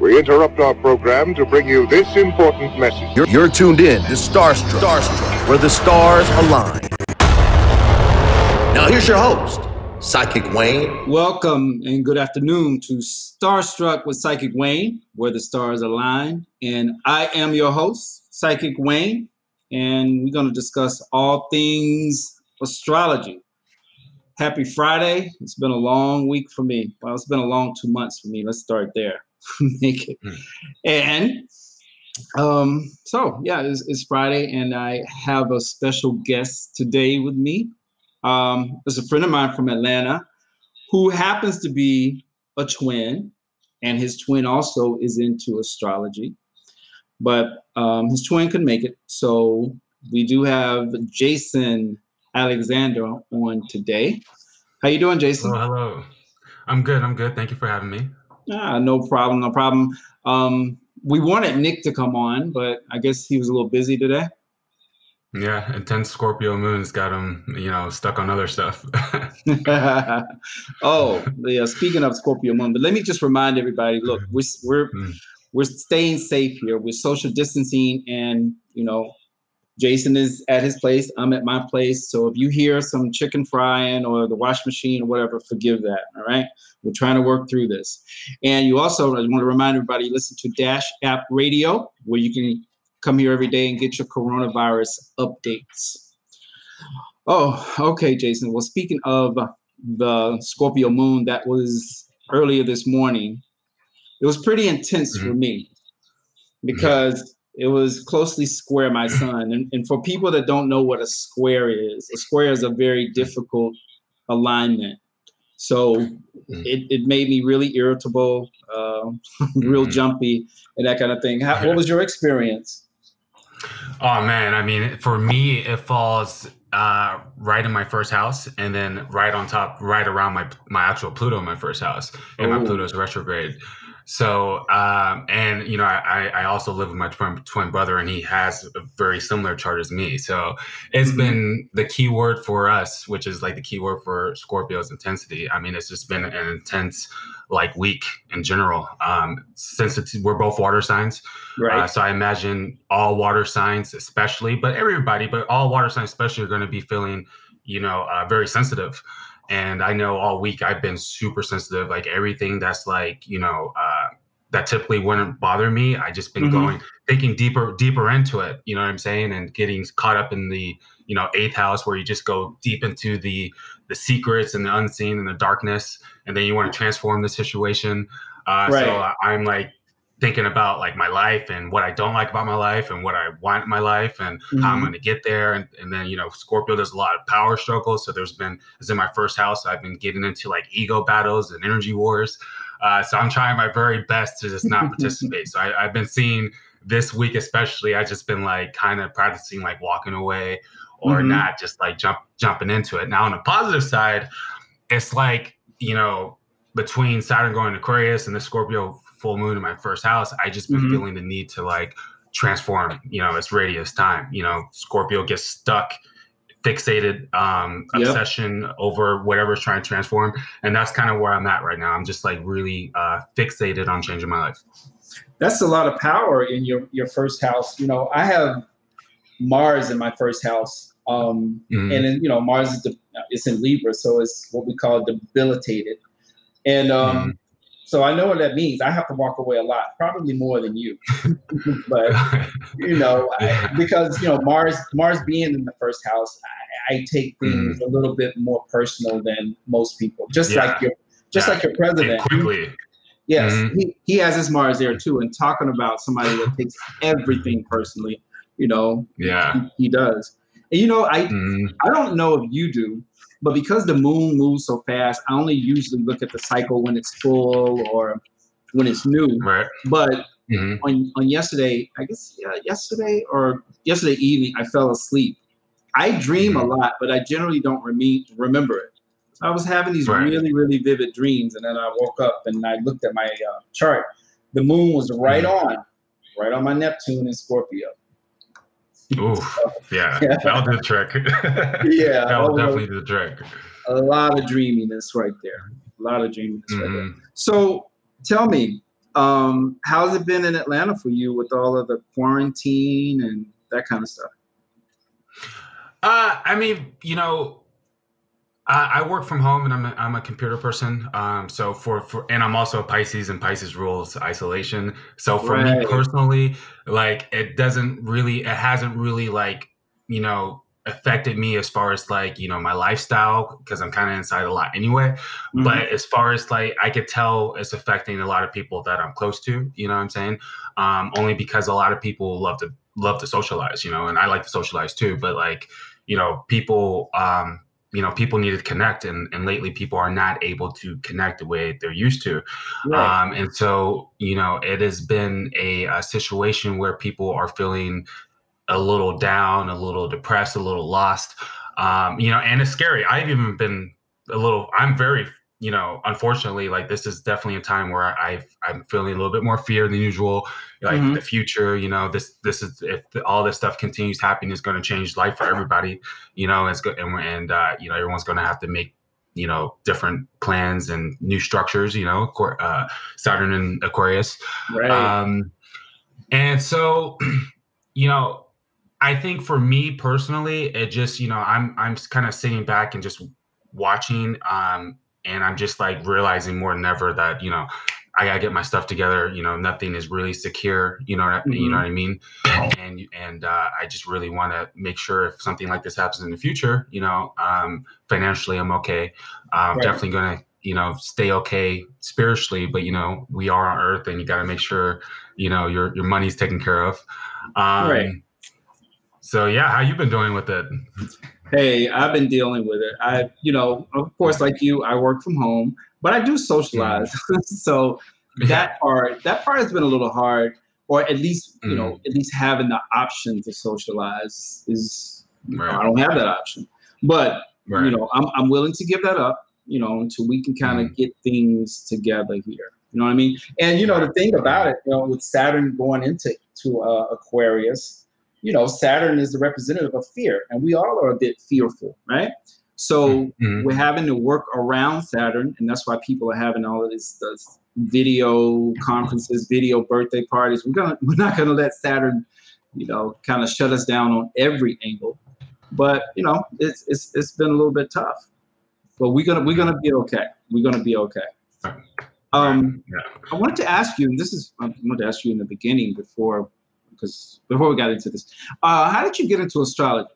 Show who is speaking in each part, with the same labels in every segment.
Speaker 1: We interrupt our program to bring you this important message.
Speaker 2: You're, you're tuned in to Starstruck, Starstruck, where the stars align. Now here's your host, Psychic Wayne.
Speaker 3: Welcome and good afternoon to Starstruck with Psychic Wayne, where the stars align. And I am your host, Psychic Wayne, and we're going to discuss all things astrology. Happy Friday. It's been a long week for me. Well, it's been a long two months for me. Let's start there. Make it. Mm. And um, so, yeah, it's, it's, Friday, and I have a special guest today with me. Um, it's a friend of mine from Atlanta who happens to be a twin, and his twin also is into astrology. But um, his twin could make it. So we do have Jason Alexander on today. How you doing, Jason?
Speaker 4: Hello, hello. I'm good. I'm good. Thank you for having me.
Speaker 3: Ah, no problem. No problem. Um, we wanted Nick to come on, but I guess he was a little busy today.
Speaker 4: Yeah, intense Scorpio moons got him, you know, stuck on other stuff.
Speaker 3: oh, yeah. Speaking of Scorpio moon, but let me just remind everybody: look, we're we're mm. we're staying safe here. We're social distancing, and you know, Jason is at his place. I'm at my place. So if you hear some chicken frying or the wash machine or whatever, forgive that. All right. We're trying to work through this. And you also, I want to remind everybody, listen to Dash App Radio, where you can come here every day and get your coronavirus updates. Oh, okay, Jason. Well, speaking of the Scorpio moon that was earlier this morning, it was pretty intense mm-hmm. for me because it was closely square my sun. And, and for people that don't know what a square is, a square is a very difficult alignment. So mm. it, it made me really irritable, uh, real mm-hmm. jumpy, and that kind of thing. How, what was your experience?
Speaker 4: Oh man, I mean, for me, it falls uh, right in my first house, and then right on top, right around my my actual Pluto in my first house, and oh. my Pluto's retrograde. So, um, and you know, I, I also live with my twin, twin brother, and he has a very similar chart as me. So, it's mm-hmm. been the key word for us, which is like the key word for Scorpio's intensity. I mean, it's just been an intense, like week in general. Um, since it's, we're both water signs, right? Uh, so I imagine all water signs, especially, but everybody, but all water signs, especially, are going to be feeling, you know, uh, very sensitive. And I know all week I've been super sensitive. Like everything that's like, you know, uh, that typically wouldn't bother me. I just been mm-hmm. going thinking deeper, deeper into it. You know what I'm saying? And getting caught up in the, you know, eighth house where you just go deep into the the secrets and the unseen and the darkness, and then you want to transform the situation. Uh, right. So I'm like thinking about like my life and what I don't like about my life and what I want in my life and mm-hmm. how I'm mm-hmm. going to get there. And, and then, you know, Scorpio does a lot of power struggles. So there's been, as in my first house, I've been getting into like ego battles and energy wars. Uh, so I'm trying my very best to just not participate. So I, I've been seeing this week, especially, I just been like kind of practicing like walking away or mm-hmm. not just like jump jumping into it. Now on the positive side, it's like, you know, between Saturn going to Aquarius and the Scorpio full moon in my first house, I just been mm-hmm. feeling the need to like transform. You know, it's radius time. You know, Scorpio gets stuck, fixated, um, yep. obsession over whatever's trying to transform, and that's kind of where I'm at right now. I'm just like really uh, fixated on changing my life.
Speaker 3: That's a lot of power in your your first house. You know, I have Mars in my first house, um, mm-hmm. and then, you know Mars is the, it's in Libra, so it's what we call debilitated. And um, mm-hmm. So I know what that means. I have to walk away a lot, probably more than you. but you know, I, because you know Mars, Mars being in the first house, I, I take things mm. a little bit more personal than most people. Just yeah. like your, just yeah. like your president.
Speaker 4: And quickly.
Speaker 3: Yes, mm-hmm. he, he has his Mars there too. And talking about somebody that takes everything personally, you know,
Speaker 4: yeah,
Speaker 3: he, he does. And you know, I mm. I don't know if you do, but because the moon moves so fast, I only usually look at the cycle when it's full or when it's new.
Speaker 4: Right.
Speaker 3: But mm-hmm. on, on yesterday, I guess yeah, yesterday or yesterday evening, I fell asleep. I dream mm-hmm. a lot, but I generally don't rem- remember it. So I was having these right. really, really vivid dreams, and then I woke up and I looked at my uh, chart. The moon was right mm-hmm. on, right on my Neptune in Scorpio.
Speaker 4: Ooh, yeah, yeah. that'll do the trick.
Speaker 3: yeah,
Speaker 4: that'll definitely do the trick.
Speaker 3: A lot of dreaminess right there. A lot of dreaminess mm-hmm. right there. Mm-hmm. So tell me, Um, how's it been in Atlanta for you with all of the quarantine and that kind of stuff?
Speaker 4: Uh, I mean, you know, I work from home and I'm a, I'm a computer person. Um, so for, for, and I'm also a Pisces and Pisces rules isolation. So for right. me personally, like it doesn't really, it hasn't really like, you know, affected me as far as like, you know, my lifestyle because I'm kind of inside a lot anyway. Mm-hmm. But as far as like, I could tell it's affecting a lot of people that I'm close to, you know what I'm saying? Um, only because a lot of people love to, love to socialize, you know, and I like to socialize too, but like, you know, people, um, you know people need to connect and, and lately people are not able to connect the way they're used to. Right. um, and so you know it has been a, a, situation where people are feeling a little down a little depressed a little lost. Um, you know and it's scary. I've even been a little i'm very you know, unfortunately, like this is definitely a time where I I'm feeling a little bit more fear than usual. Like mm-hmm. the future, you know, this this is if the, all this stuff continues happening, it's going to change life for everybody. You know, it's good, and, and uh, you know, everyone's going to have to make you know different plans and new structures. You know, uh, Saturn and Aquarius, right? Um, and so, you know, I think for me personally, it just you know, I'm I'm kind of sitting back and just watching um and I'm just like realizing more than ever that you know I gotta get my stuff together. You know, nothing is really secure. You know, mm-hmm. you know what I mean. And and uh, I just really want to make sure if something like this happens in the future, you know, um, financially I'm okay. I'm right. definitely gonna you know stay okay spiritually, but you know we are on Earth, and you got to make sure you know your your money's taken care of. Um, right. So yeah, how you been doing with it?
Speaker 3: Hey, I've been dealing with it. I, you know, of course, like you, I work from home, but I do socialize. so that part, that part has been a little hard, or at least, you mm. know, at least having the option to socialize is, right. I don't have that option. But right. you know, I'm I'm willing to give that up, you know, until we can kind of mm. get things together here. You know what I mean? And you know, the thing about it, you know, with Saturn going into to uh, Aquarius you know, Saturn is the representative of fear, and we all are a bit fearful, right? So mm-hmm. we're having to work around Saturn, and that's why people are having all of this, this video conferences, video birthday parties. We're gonna we're not gonna let Saturn, you know, kind of shut us down on every angle. But you know, it's it's it's been a little bit tough. But we're gonna we're gonna be okay. We're gonna be okay. Um, yeah. I wanted to ask you, and this is I wanted to ask you in the beginning before because before we got into this, uh, how did you get into astrology?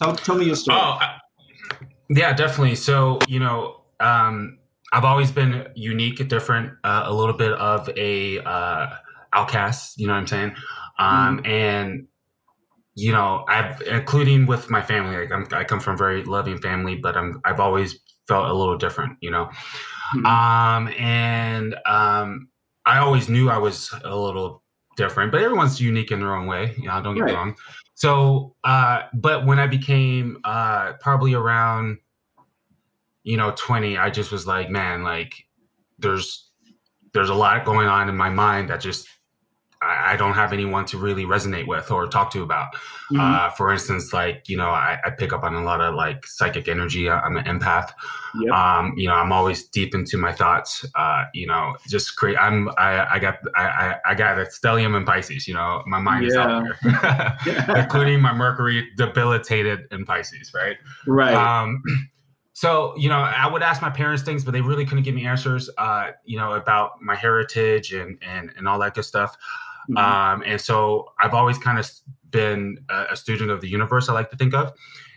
Speaker 3: Tell, tell me your story. Oh,
Speaker 4: yeah, definitely. So, you know, um, I've always been unique, different, uh, a little bit of a uh, outcast. You know what I'm saying? Um, mm. And you know, I've including with my family. Like I'm, i come from a very loving family, but I'm I've always felt a little different. You know, mm. um, and um, I always knew I was a little different, but everyone's unique in their own way. You know, don't get right. me wrong. So, uh, but when I became uh, probably around, you know, 20, I just was like, man, like there's there's a lot going on in my mind that just I, don't have anyone to really resonate with or talk to about. Mm-hmm. Uh, for instance, like you know, I, I, pick up on a lot of like psychic energy. I'm an empath. Yep. Um, you know, I'm always deep into my thoughts. Uh, you know, just create. I'm. I, I got. I, I got a stellium in Pisces. You know, my mind yeah. is out there, including my Mercury debilitated in Pisces. Right.
Speaker 3: Right. Um,
Speaker 4: so you know i would ask my parents things but they really couldn't give me answers uh, you know about my heritage and and and all that good stuff Mm-hmm. Um, and so I've always kind of been a, a, student of the universe, I like to think of.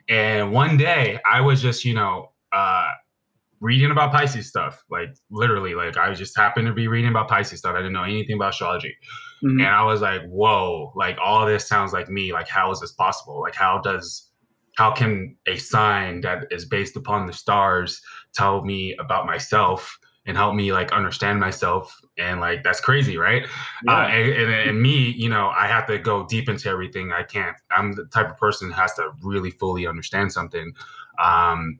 Speaker 4: And one day I was just, you know, uh, reading about Pisces stuff, like literally, like I just happened to be reading about Pisces stuff. I didn't know anything about astrology. Mm-hmm. And I was like, whoa, like all this sounds like me. Like, how is this possible? Like, how does, how can a sign that is based upon the stars tell me about myself and help me like understand myself and like that's crazy right yeah. uh, and, and, and, me you know i have to go deep into everything i can't i'm the type of person who has to really fully understand something um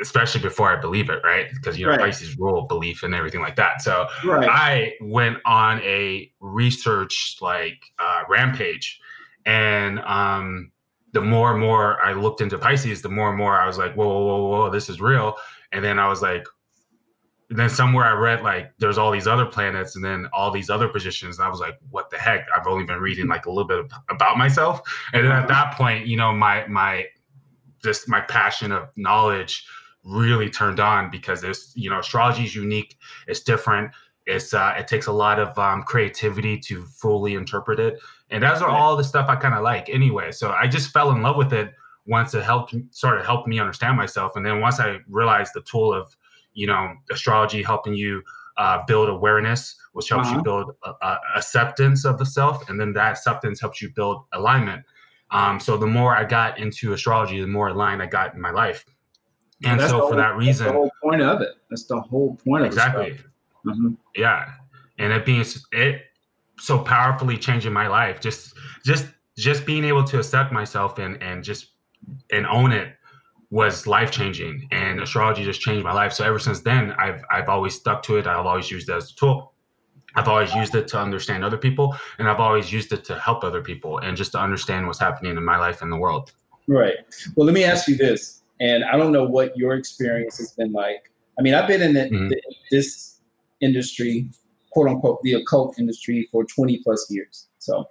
Speaker 4: especially before i believe it right because you know right. pisces rule belief and everything like that so right. i went on a research like uh, rampage and um the more and more i looked into pisces the more and more i was like whoa whoa whoa, whoa this is real and then i was like then somewhere I read like there's all these other planets and then all these other positions. And I was like, what the heck? I've only been reading like a little bit about myself. And then at that point, you know, my my just my passion of knowledge really turned on because it's you know astrology is unique. It's different. It's uh, it takes a lot of um, creativity to fully interpret it, and those are all the stuff I kind of like anyway. So I just fell in love with it once it helped sort of helped me understand myself, and then once I realized the tool of you know astrology helping you uh, build awareness, which helps uh-huh. you build acceptance of the self, and then that acceptance helps you build alignment. Um, so the more I got into astrology, the more aligned I got in my life. And so for whole, that reason, That's
Speaker 3: the whole point of it. That's the whole point of
Speaker 4: exactly. Mm-hmm. Yeah, and it being it so powerfully changing my life. Just just just being able to accept myself and and just and own it was life changing. And astrology just changed my life. So ever since then, I've I've always stuck to it. I've always used it as a tool. I've always used it to understand other people, and I've always used it to help other people, and just to understand what's happening in my life and the world.
Speaker 3: Right. Well, let me ask you this, and I don't know what your experience has been like. I mean, I've been in the, mm-hmm. the, this industry, quote unquote, the occult industry for 20 plus years. So,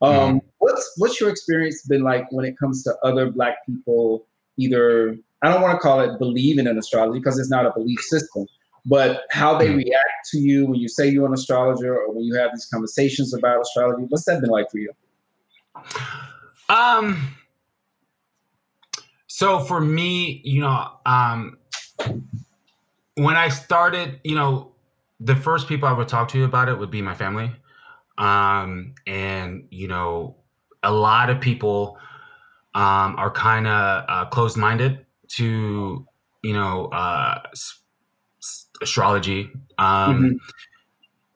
Speaker 3: um, mm-hmm. what's what's your experience been like when it comes to other Black people? Either I don't want to call it believing in astrology because it's not a belief system, but how they mm-hmm. react to you when you say you're an astrologer or when you have these conversations about astrology. What's that been like for you?
Speaker 4: Um. So for me, you know, um, when I started, you know, the first people I would talk to about it would be my family. Um, and, you know, a lot of people um, are kind of uh, closed minded to, you know, uh, astrology. Um,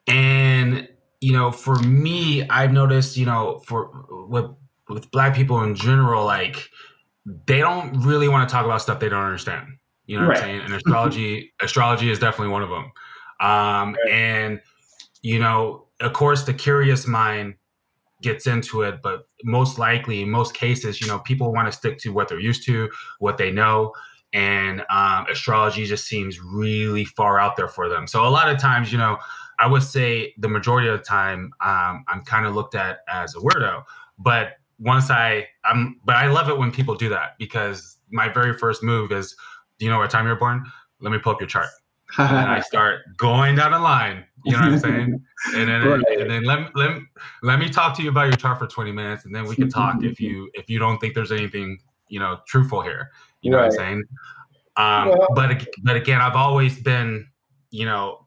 Speaker 4: mm-hmm. And, you know, for me, I've noticed, you know, for with, with Black people in general, like, they don't really want to talk about stuff they don't understand. You know what right. I'm saying? And astrology, astrology is definitely one of them. Um, right. And you know, of course, the curious mind gets into it, but most likely, in most cases, you know, people want to stick to what they're used to, what they know, and um, astrology just seems really far out there for them. So a lot of times, you know, I would say the majority of the time, um, I'm kind of looked at as a weirdo. But once I, I'm, but I love it when people do that because my very first move is, do you know what time you're born? Let me pull up your chart and I start going down the line. You know what I'm saying? And then right. and then let, let, let me talk to you about your chart for 20 minutes, and then we can talk if you if you don't think there's anything you know truthful here. You know right. what I'm saying? Um, well, but but again, I've always been you know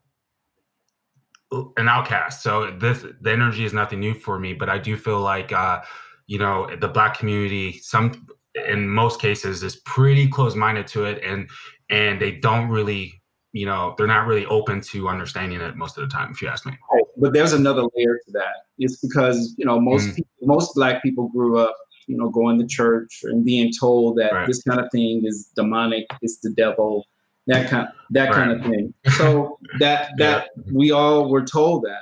Speaker 4: an outcast. So this the energy is nothing new for me. But I do feel like uh, you know the black community some in most cases is pretty close minded to it, and and they don't really you know they're not really open to understanding it most of the time if you ask me
Speaker 3: right. but there's another layer to that it's because you know most mm. people, most black people grew up you know going to church and being told that right. this kind of thing is demonic it's the devil that kind that right. kind of thing so that that yeah. we all were told that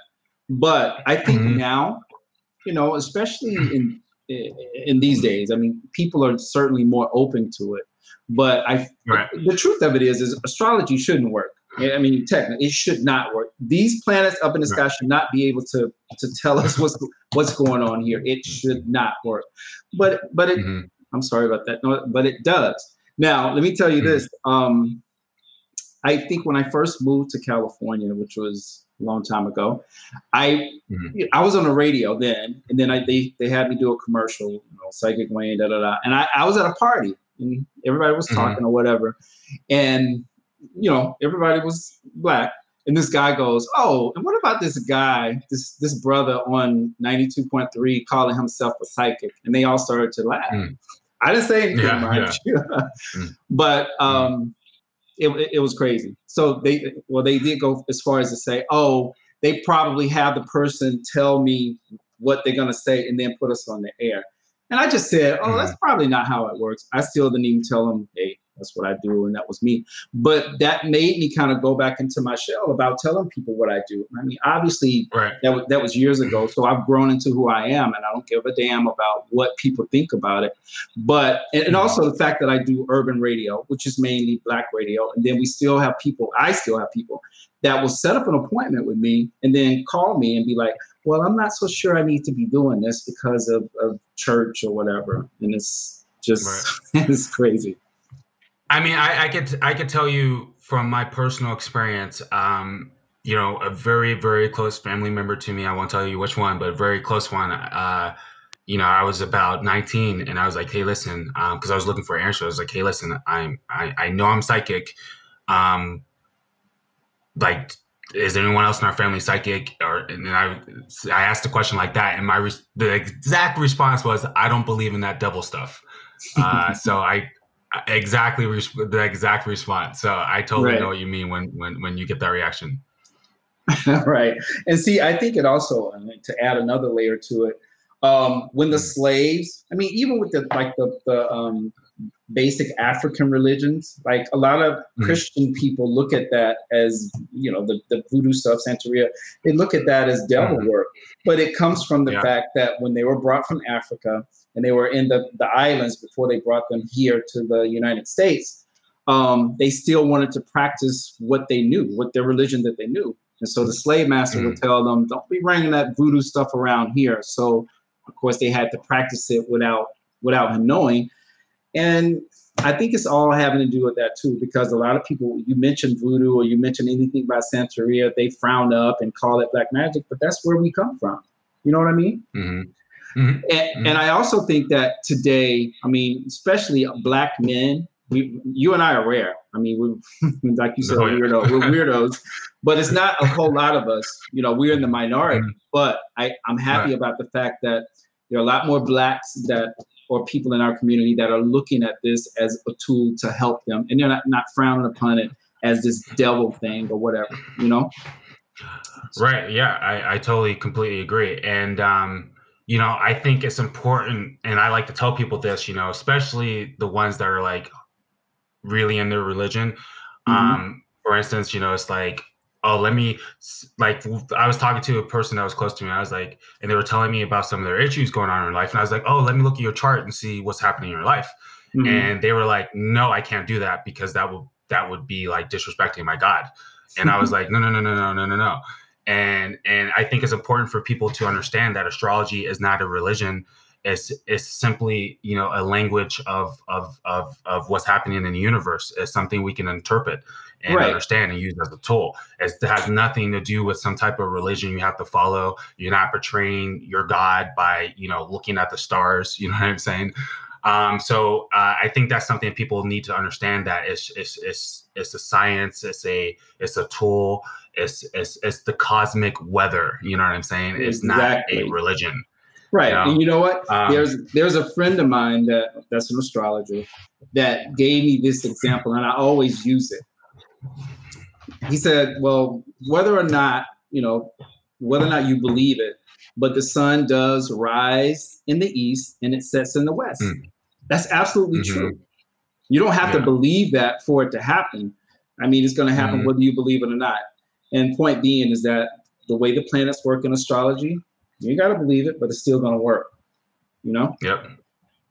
Speaker 3: but i think mm-hmm. now you know especially in in these days i mean people are certainly more open to it but I, right. the truth of it is, is astrology shouldn't work. I mean, technically, it should not work. These planets up in the sky should not be able to to tell us what's what's going on here. It should not work. But but it, mm-hmm. I'm sorry about that. No, but it does. Now, let me tell you mm-hmm. this. Um, I think when I first moved to California, which was a long time ago, I mm-hmm. I was on the radio then, and then I they they had me do a commercial, you know, psychic Wayne, da da da, and I, I was at a party and everybody was mm-hmm. talking mm-hmm. or whatever. And, you know, everybody was black. And this guy goes, Oh, and what about this guy, this this brother on 92.3 calling himself a psychic? And they all started to laugh. Mm. I didn't say anything, yeah, yeah. mm. but mm. um, it, it was crazy. So they, well, they did go as far as to say, Oh, they probably have the person tell me what they're going to say and then put us on the air. And I just said, oh, that's mm. probably not how it works. I still didn't even tell them, hey, That's what I do, and that was me. But that made me kind of go back into my shell about telling people what I do. I mean, obviously,
Speaker 4: right.
Speaker 3: that was that was years ago. So I've grown into who I am, and I don't give a damn about what people think about it. But and, and mm. also the fact that I do urban radio, which is mainly black radio, and then we still have people. I still have people that will set up an appointment with me and then call me and be like, "Well, I'm not so sure I need to be doing this because of, of church or whatever," and it's just right. it's crazy.
Speaker 4: I mean, I, I could I could tell you from my personal experience. Um, you know, a very very close family member to me. I won't tell you which one, but a very close one. Uh, you know, I was about 19, and I was like, "Hey, listen," because um, I was looking for answers. I was like, "Hey, listen, I'm I, I know I'm psychic. Um, like, is anyone else in our family psychic?" Or and I I asked a question like that, and my re- the exact response was, "I don't believe in that devil stuff." Uh, so I exactly the exact response. So I totally right. know what you mean when when when you get that reaction.
Speaker 3: right, and see, I think it also to add another layer to it. Um, when the mm. slaves, I mean, even with the like the the um, basic African religions. Like a lot of mm-hmm. Christian people look at that as, you know, the, the voodoo stuff, Santeria, they look at that as devil mm-hmm. work. But it comes from the yeah. fact that when they were brought from Africa and they were in the, the islands before they brought them here to the United States, um, they still wanted to practice what they knew, what their religion that they knew. And so the slave master mm-hmm. would tell them, don't be bringing that voodoo stuff around here. So, of course, they had to practice it without without him knowing. And I think it's all having to do with that too, because a lot of people, you mentioned voodoo or you mentioned anything about Santeria, they frown up and call it black magic, but that's where we come from. You know what I mean? Mm-hmm. Mm-hmm. And, mm-hmm. and I also think that today, I mean, especially black men, we, you and I are rare. I mean, we, like you said, oh, yeah. weirdo, we're weirdos, but it's not a whole lot of us. You know, we're in the minority. Mm-hmm. But I, I'm happy right. about the fact that there are a lot more blacks that or people in our community that are looking at this as a tool to help them and they're not, not frowning upon it as this devil thing or whatever, you know?
Speaker 4: Right. Yeah. I, I totally completely agree. And, um, you know, I think it's important, and I like to tell people this, you know, especially the ones that are like really in their religion. Mm-hmm. Um, for instance, you know, it's like oh, let me like I was talking to a person that was close to me. I was like, and they were telling me about some of their issues going on in life, and I was like, oh, let me look at your chart and see what's happening in your life. Mm-hmm. And they were like, no, I can't do that because that would that would be like disrespecting my God. And I was like, no, no, no, no, no, no, no, no. And and I think it's important for people to understand that astrology is not a religion. It's it's simply you know a language of of of of what's happening in the universe. is something we can interpret and right. understand and use as a tool. It has nothing to do with some type of religion you have to follow. You're not portraying your God by, you know, looking at the stars. You know what I'm saying? Um, so uh, I think that's something people need to understand that it's, it's, it's, it's a science, it's a, it's a tool, it's, it's, it's the cosmic weather. You know what I'm saying? It's exactly. not a religion.
Speaker 3: Right. You know? And you know what? Um, there's there's a friend of mine that that's an astrologer that gave me this example and I always use it he said, well, whether or not, you know, whether or not you believe it, but the sun does rise in the east and it sets in the west. Mm. That's absolutely mm-hmm. true. You don't have yeah. to believe that for it to happen. I mean, it's going to happen mm-hmm. whether you believe it or not. And point being is that the way the planets work in astrology, you got to believe it, but it's still going to work. You know?
Speaker 4: Yep.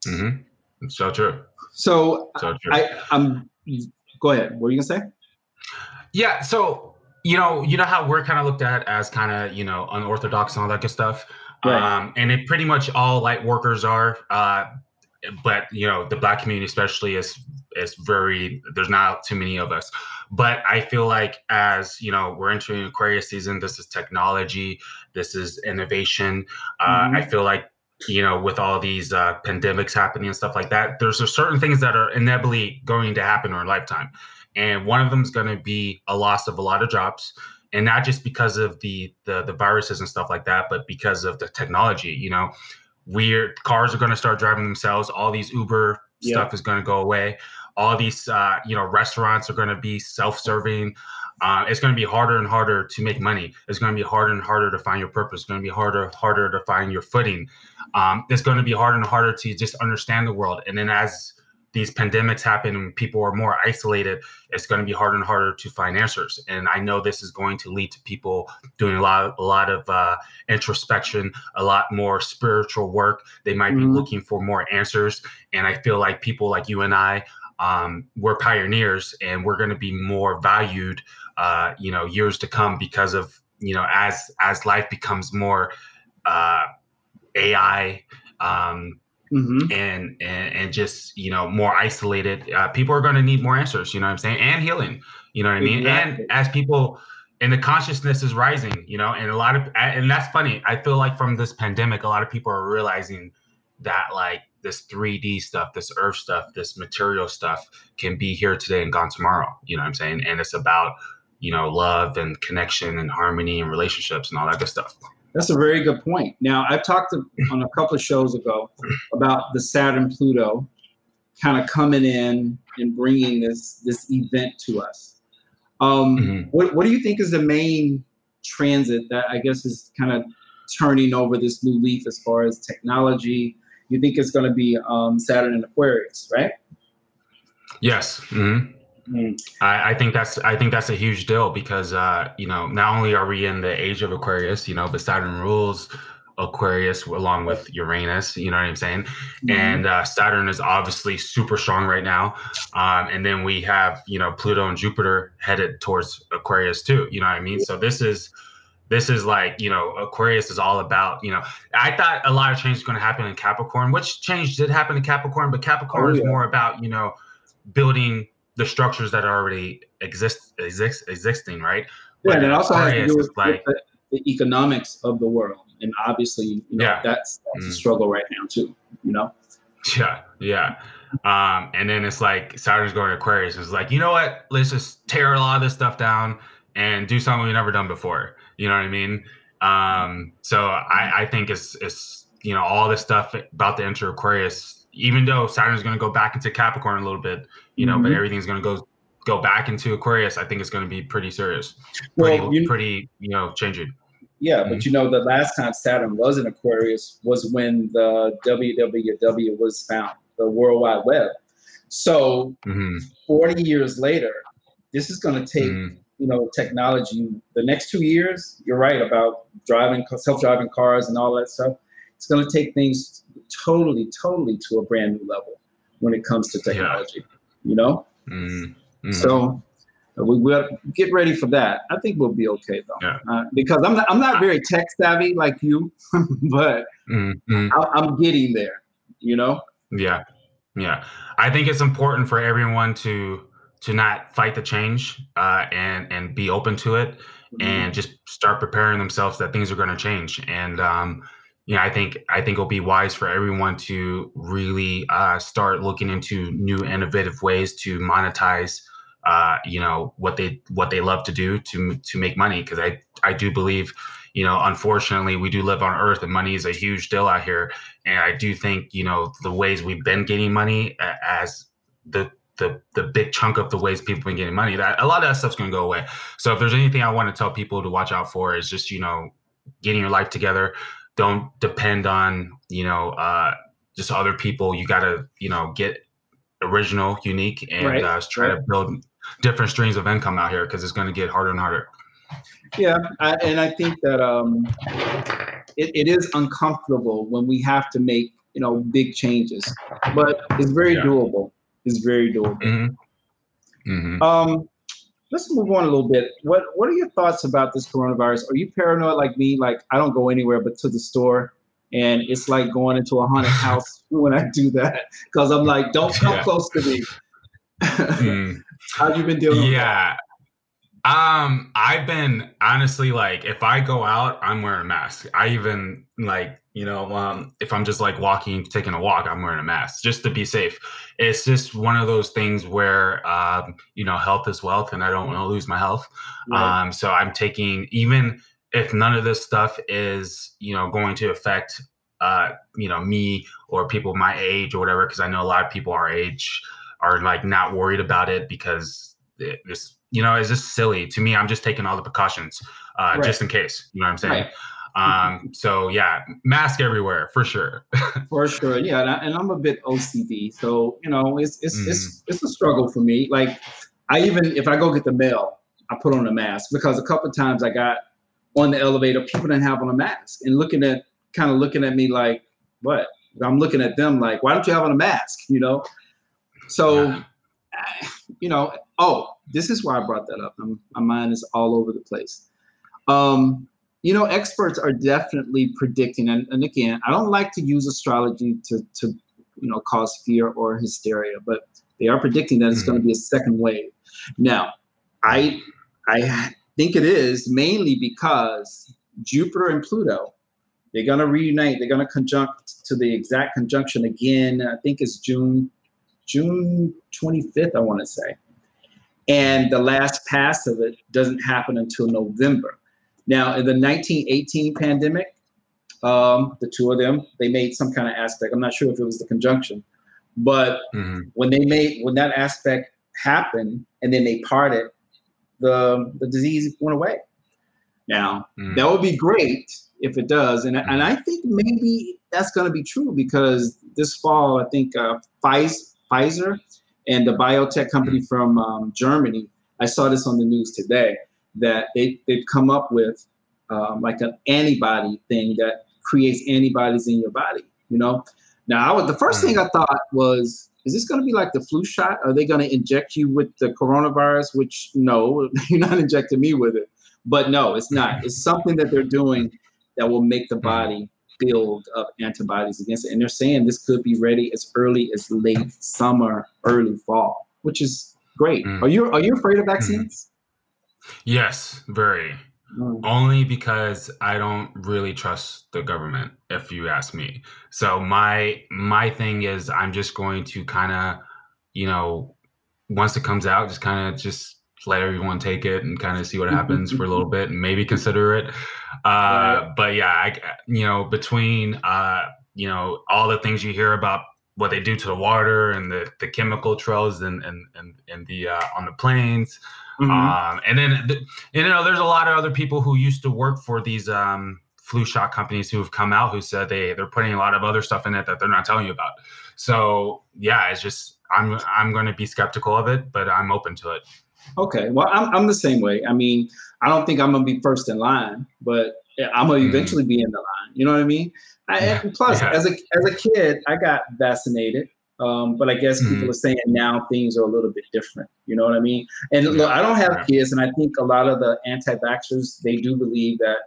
Speaker 4: Mm-hmm. It's so true.
Speaker 3: So, so true. I, I'm. Go ahead. What are you gonna say?
Speaker 4: Yeah. So you know, you know how we're kind of looked at as kind of you know unorthodox and all that good stuff. Right. Um, and it pretty much all light workers are. Uh, but you know, the black community especially is is very. There's not too many of us. But I feel like as you know, we're entering Aquarius season. This is technology. This is innovation. Uh, mm-hmm. I feel like you know, with all these uh, pandemics happening and stuff like that, there's certain things that are inevitably going to happen in our lifetime and one of them is going to be a loss of a lot of jobs and not just because of the, the the viruses and stuff like that but because of the technology you know weird cars are going to start driving themselves all these uber yeah. stuff is going to go away all these uh, you know restaurants are going to be self-serving uh, it's going to be harder and harder to make money it's going to be harder and harder to find your purpose it's going to be harder harder to find your footing um, it's going to be harder and harder to just understand the world and then as these pandemics happen and people are more isolated, it's going to be harder and harder to find answers. And I know this is going to lead to people doing a lot, a lot of uh, introspection, a lot more spiritual work. They might mm-hmm. be looking for more answers. And I feel like people like you and I, um, we're pioneers, and we're going to be more valued, uh, you know, years to come because of you know as as life becomes more uh, AI. Um, mm-hmm. and, and and just you know more isolated. Uh, people are going to need more answers. You know what I'm saying? And healing. You know what I mean? Exactly. And as people and the consciousness is rising, you know, and a lot of and that's funny. I feel like from this pandemic, a lot of people are realizing that like this 3D stuff, this earth stuff, this material stuff can be here today and gone tomorrow. You know what I'm saying? And it's about, you know, love and connection and harmony and relationships and all that good stuff.
Speaker 3: That's a very good point. Now, I've talked to, on a couple of shows ago about the Saturn Pluto kind of coming in and bringing this this event to us. Um, mm-hmm. what, what do you think is the main transit that I guess is kind of turning over this new leaf as far as technology? You think it's going to be um, Saturn and Aquarius, right?
Speaker 4: Yes. Mm-hmm. Mm. I, I, think that's I think that's a huge deal because uh, you know not only are we in the age of Aquarius, you know, but Saturn rules Aquarius along with Uranus. You know what I'm saying? Mm-hmm. And uh, Saturn is obviously super strong right now, um, and then we have you know Pluto and Jupiter headed towards Aquarius too. You know what I mean? So this is this is like you know aquarius is all about you know i thought a lot of change is going to happen in capricorn which change did happen in capricorn but capricorn oh, yeah. is more about you know building the structures that are already exist exist existing, right?
Speaker 3: Yeah, but and it also has to do with, like, the, the, economics of the world, and obviously, you know, yeah. that's that's mm. a struggle right now too. You know.
Speaker 4: Yeah, yeah. Um, and then it's like Saturn's going to Aquarius. is like, you know what? Let's just tear a lot of this stuff down and do something we've never done before. You know what I mean? Um, so I, I think it's it's you know all this stuff about the enter Aquarius even though Saturn's going to go back into Capricorn a little bit, you know, mm-hmm. but everything's going to go go back into Aquarius. I think it's going to be pretty serious, pretty, well, you, pretty, you know, changing.
Speaker 3: Yeah, mm-hmm. but you know, the last time Saturn was in Aquarius was when the WWW was found, the World Wide Web. So, mm-hmm. 40 years later, this is going to take, mm-hmm. You know, technology. The next two years, you're right about driving, self-driving cars and all that stuff. It's going to take things totally, totally to a brand new level when it comes to technology. Yeah. You know, mm-hmm. so we will get ready for that. I think we'll be okay though, yeah. uh, because I'm not, I'm not very tech savvy like you, but mm-hmm. I, I'm getting there. You know.
Speaker 4: Yeah, yeah. I think it's important for everyone to to not fight the change uh, and and be open to it, mm-hmm. and just start preparing themselves that things are going to change. And um, you know, I think I think it'll be wise for everyone to really uh, start looking into new innovative ways to monetize, uh, you know, what they what they love to do to to make money. Because I I do believe, you know, unfortunately, we do live on Earth, and money is a huge deal out here. And I do think, you know, the ways we've been getting money as the the the big chunk of the ways people have been getting money that a lot of that stuff's going to go away so if there's anything i want to tell people to watch out for is just you know getting your life together don't depend on you know uh, just other people. You got to you know get original, unique, and right. uh, try right. to build different streams of income out here because it's going to get harder and harder.
Speaker 3: Yeah, I, and I think that um, it, it is uncomfortable when we have to make you know big changes, but it's very yeah. doable. It's very doable. Mm-hmm. Mm-hmm. Um, let's move on a little bit. What What are your thoughts about this coronavirus? Are you paranoid like me? Like I don't go anywhere but to the store, and it's like going into a haunted house when I do that because I'm like, don't come yeah. close to me. mm. How you been dealing?
Speaker 4: Yeah. Um, I've been honestly like, if I go out, I'm wearing a mask. I even like, you know, um, if I'm just like walking, taking a walk, I'm wearing a mask just to be safe. It's just one of those things where, um, you know, health is wealth, and I don't want to lose my health. Right. Um, so I'm taking even if none of this stuff is, you know, going to affect, uh, you know, me or people my age or whatever, because I know a lot of people our age are like not worried about it because it, this you know, it's just silly to me. I'm just taking all the precautions uh, right. just in case. You know what I'm saying? Right. Um, so yeah, mask everywhere for sure.
Speaker 3: for sure, yeah. And, I, and I'm a bit OCD, so you know, it's it's mm. it's it's a struggle for me. Like I even if I go get the mail, I put on a mask because a couple times I got on the elevator, people didn't have on a mask and looking at kind of looking at me like, what? I'm looking at them like, why don't you have on a mask? You know. So, yeah. you know, oh, this is why I brought that up. I'm, my mind is all over the place. Um, you know, experts are definitely predicting, and, and again, I don't like to use astrology to, to, you know, cause fear or hysteria, but they are predicting that it's mm-hmm. going to be a second wave. Now, I, I think it is mainly because Jupiter and Pluto, they're going to reunite. They're going to conjunct to the exact conjunction again. I think it's June, June 25th. I want to say and the last pass of it doesn't happen until November. Now, in the 1918 pandemic, um, the two of them they made some kind of aspect. I'm not sure if it was the conjunction, but mm-hmm. when they made when that aspect happened and then they parted, the the disease went away. Now mm-hmm. that would be great if it does, and and I think maybe that's going to be true because this fall I think uh, Pfizer and the biotech company mm-hmm. from um, Germany. I saw this on the news today that they they've come up with um, like an antibody thing that creates antibodies in your body. You know, now I was, the first thing mm-hmm. I thought was, is this going to be like the flu shot? Are they going to inject you with the coronavirus? Which no, you're not injecting me with it. But no, it's not. It's something that they're doing that will make the mm-hmm. body build up antibodies against it. And they're saying this could be ready as early as late summer, early fall, which is great. Mm. Are you are you afraid of vaccines?
Speaker 4: Yes, very. Mm. Only because I don't really trust the government, if you ask me. So my my thing is I'm just going to kind of, you know, once it comes out, just kind of just let everyone take it and kind of see what happens for a little bit and maybe consider it. Uh, right. But yeah, I, you know, between uh, you know all the things you hear about what they do to the water and the, the chemical trails and and and, and the uh, on the planes. mm-hmm. um, and then the, you know there's a lot of other people who used to work for these um, flu shot companies who have come out who said they they're putting a lot of other stuff in it that they're not telling you about. So yeah, it's just I'm I'm going to be skeptical of it, but I'm open to it.
Speaker 3: Okay, well, I'm I'm the same way. I mean, I don't think I'm gonna be first in line, but I'm gonna mm. eventually be in the line. You know what I mean? I, yeah. Plus, yeah. as a as a kid, I got vaccinated. Um, but I guess mm-hmm. people are saying now things are a little bit different. You know what I mean? And yeah. look, I don't have kids, and I think a lot of the anti-vaxxers they do believe that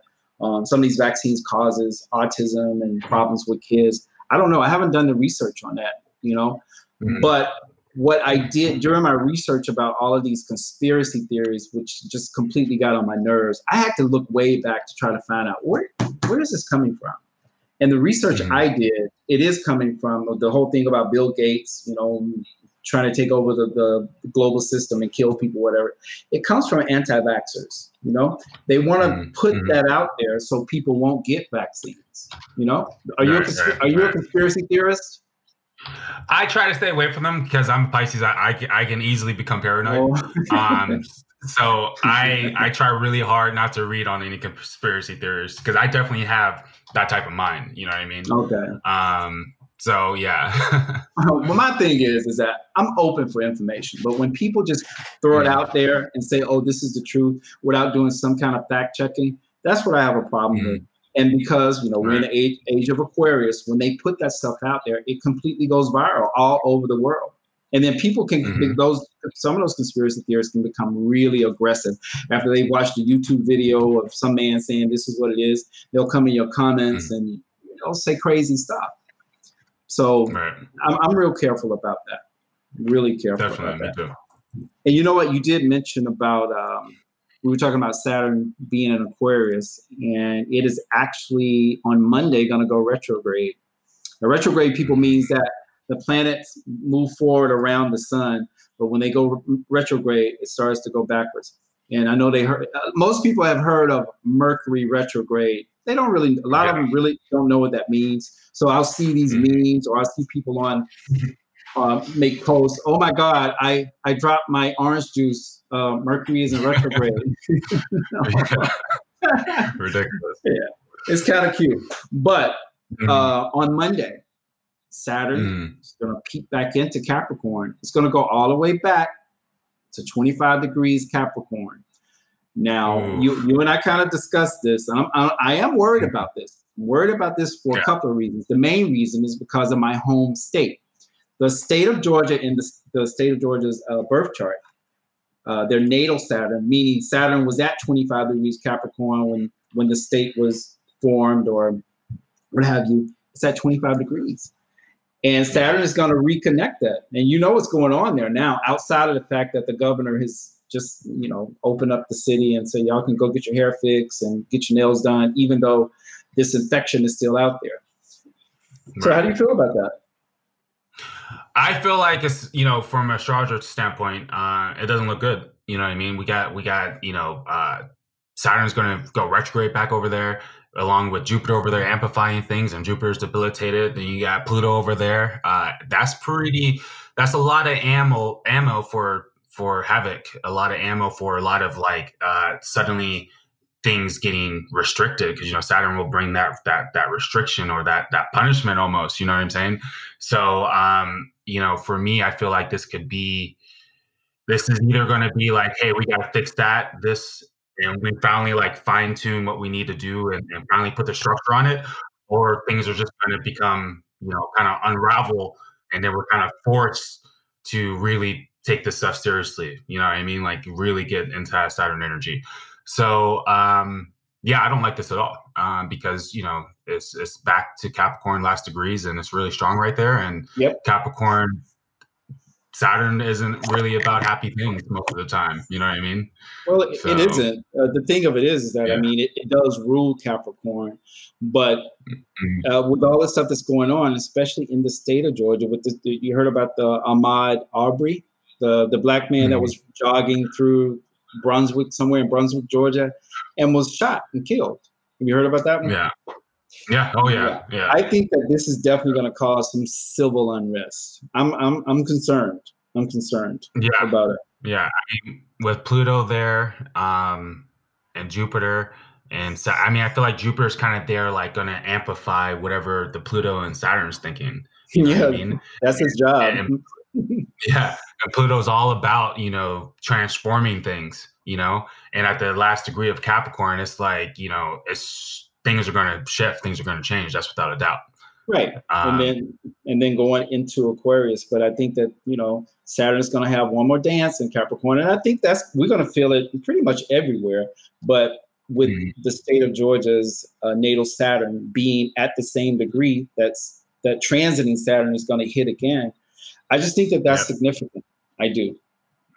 Speaker 3: um, some of these vaccines causes autism and problems with kids. I don't know. I haven't done the research on that. You know, mm-hmm. but what I did during my research about all of these conspiracy theories, which just completely got on my nerves, I had to look way back to try to find out where where is this coming from. And the research mm-hmm. I did, it is coming from the whole thing about Bill Gates, you know, trying to take over the, the global system and kill people, whatever. It comes from anti-vaxxers. You know, they want to mm-hmm. put mm-hmm. that out there so people won't get vaccines. You know, are you a, are you a conspiracy theorist?
Speaker 4: I try to stay away from them because I'm Pisces. I, I, I can easily become paranoid. Oh. um, so I I try really hard not to read on any conspiracy theories because I definitely have that type of mind. You know what I mean?
Speaker 3: Okay.
Speaker 4: Um. So yeah.
Speaker 3: well, my thing is, is that I'm open for information, but when people just throw it out there and say, "Oh, this is the truth," without doing some kind of fact checking, that's what I have a problem mm-hmm. with. And because you know we're in the age, age of Aquarius, when they put that stuff out there, it completely goes viral all over the world. And then people can mm-hmm. those some of those conspiracy theorists can become really aggressive after they watch the YouTube video of some man saying this is what it is. They'll come in your comments mm-hmm. and they'll say crazy stuff. So right. I'm, I'm real careful about that. Really careful Definitely, about that. And you know what? You did mention about um, we were talking about Saturn being an Aquarius, and it is actually on Monday going to go retrograde. A retrograde people means that the planets move forward around the sun, but when they go retrograde, it starts to go backwards. And I know they heard uh, most people have heard of Mercury retrograde. They don't really, a lot of them really don't know what that means. So I'll see these mm-hmm. memes or I'll see people on uh, make posts. Oh my God, I I dropped my orange juice uh, Mercury is in retrograde.
Speaker 4: Ridiculous.
Speaker 3: Yeah. it's kind of cute. But
Speaker 4: Mhm.
Speaker 3: uh, on Monday, Saturn
Speaker 4: Mhm.
Speaker 3: is going to peek back into Capricorn. It's going to go all the way back to 25 degrees Capricorn. Now, you you and I kind of discussed this. I'm, I, I am worried about this. I'm worried about this for
Speaker 4: Yeah.
Speaker 3: a couple of reasons. The main reason is because of my home state. The state of Georgia in the, the state of Georgia's uh, birth chart, uh, their natal Saturn, meaning Saturn was at 25 degrees Capricorn when, when the state was formed or what have you. It's at 25 degrees. And Saturn is going to reconnect that. And you know what's going on there now, outside of the fact that the governor has just, you know, opened up the city and said, y'all can go get your hair fixed and get your nails done, even though this infection is still out there. So, how do you feel about that?
Speaker 4: I feel like it's you know from a astrologer standpoint, uh, it doesn't look good. You know what I mean? We got we got you know uh, Saturn's going to go retrograde back over there, along with Jupiter over there amplifying things, and Jupiter's debilitated. Then you got Pluto over there. Uh, that's pretty. That's a lot of ammo ammo for for havoc. A lot of ammo for a lot of like uh, suddenly things getting restricted because you know Saturn will bring that that that restriction or that that punishment almost. You know what I'm saying? So um, you know, for me, I feel like this could be this is either going to be like, hey, we got to fix that, this, and we finally like fine tune what we need to do and, and finally put the structure on it, or things are just going to become, you know, kind of unravel, and then we're kind of forced to really take this stuff seriously. You know what I mean? Like really get into Saturn energy. So um, yeah, I don't like this at all um, because you know it's it's back to Capricorn last degrees and it's really strong right there. And
Speaker 3: Yep.
Speaker 4: Capricorn, Saturn isn't really about happy things most of the time. You know what I mean?
Speaker 3: Well, it, it
Speaker 4: So-
Speaker 3: isn't. Uh, the thing of it is, is that I mean, it, it does rule Capricorn, but
Speaker 4: Mhm.
Speaker 3: uh, with all the stuff that's going on, especially in the state of Georgia, with the, the- you heard about the Ahmaud Arbery, the the black man that
Speaker 4: Mhm.
Speaker 3: was jogging through Brunswick, somewhere in Brunswick, Georgia, and was shot and killed. Have you heard about that one?
Speaker 4: Yeah. Yeah. Oh yeah. Yeah.
Speaker 3: I think that this is definitely going to cause some civil unrest. I'm I'm I'm concerned. I'm concerned
Speaker 4: Yeah.
Speaker 3: about it.
Speaker 4: Yeah, I mean, with Pluto there, um, and Jupiter, and so I mean, I feel like Jupiter's kind of there, like, going to amplify whatever the Pluto and Saturn's thinking. You know
Speaker 3: yeah,
Speaker 4: I mean?
Speaker 3: that's his job.
Speaker 4: And- Yeah, and Pluto's all about you know transforming things, you know, and at the last degree of Capricorn, it's like you know, it's things are going to shift, things are going to change. That's without a doubt.
Speaker 3: right.
Speaker 4: Um,
Speaker 3: and then and then going into Aquarius. But I think that you know Saturn's going to have one more dance in Capricorn, and I think that's we're going to feel it pretty much everywhere. But with
Speaker 4: Mhm.
Speaker 3: the state of Georgia's uh, natal Saturn being at the same degree, that's that transiting Saturn is going to hit again. I just think that that's
Speaker 4: Yep.
Speaker 3: significant. I do.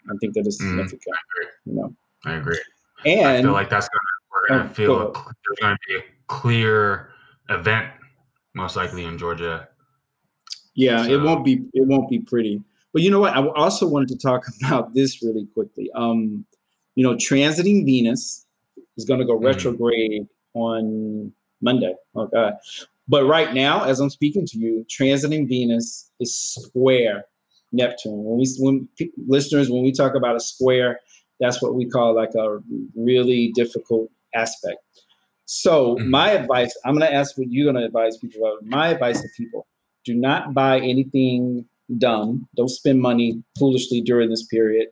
Speaker 3: I think that is
Speaker 4: Mhm.
Speaker 3: significant. You know,
Speaker 4: I agree.
Speaker 3: And I
Speaker 4: feel like that's gonna we're gonna
Speaker 3: Oh,
Speaker 4: feel
Speaker 3: go
Speaker 4: a, there's gonna be a clear event most likely in Georgia.
Speaker 3: Yeah, it won't be it won't be pretty. But you know what? I also wanted to talk about this really quickly. Um, you know, transiting Venus is going to go
Speaker 4: Mhm.
Speaker 3: retrograde on Monday. Oh God! But right now, as I'm speaking to you, transiting Venus is square Neptune. When we when listeners when we talk about a square, that's what we call like a really difficult aspect. So
Speaker 4: Mhm.
Speaker 3: my advice, I'm going to ask what you're going to advise people about. My advice to people do not buy anything dumb. Don't spend money foolishly during this period.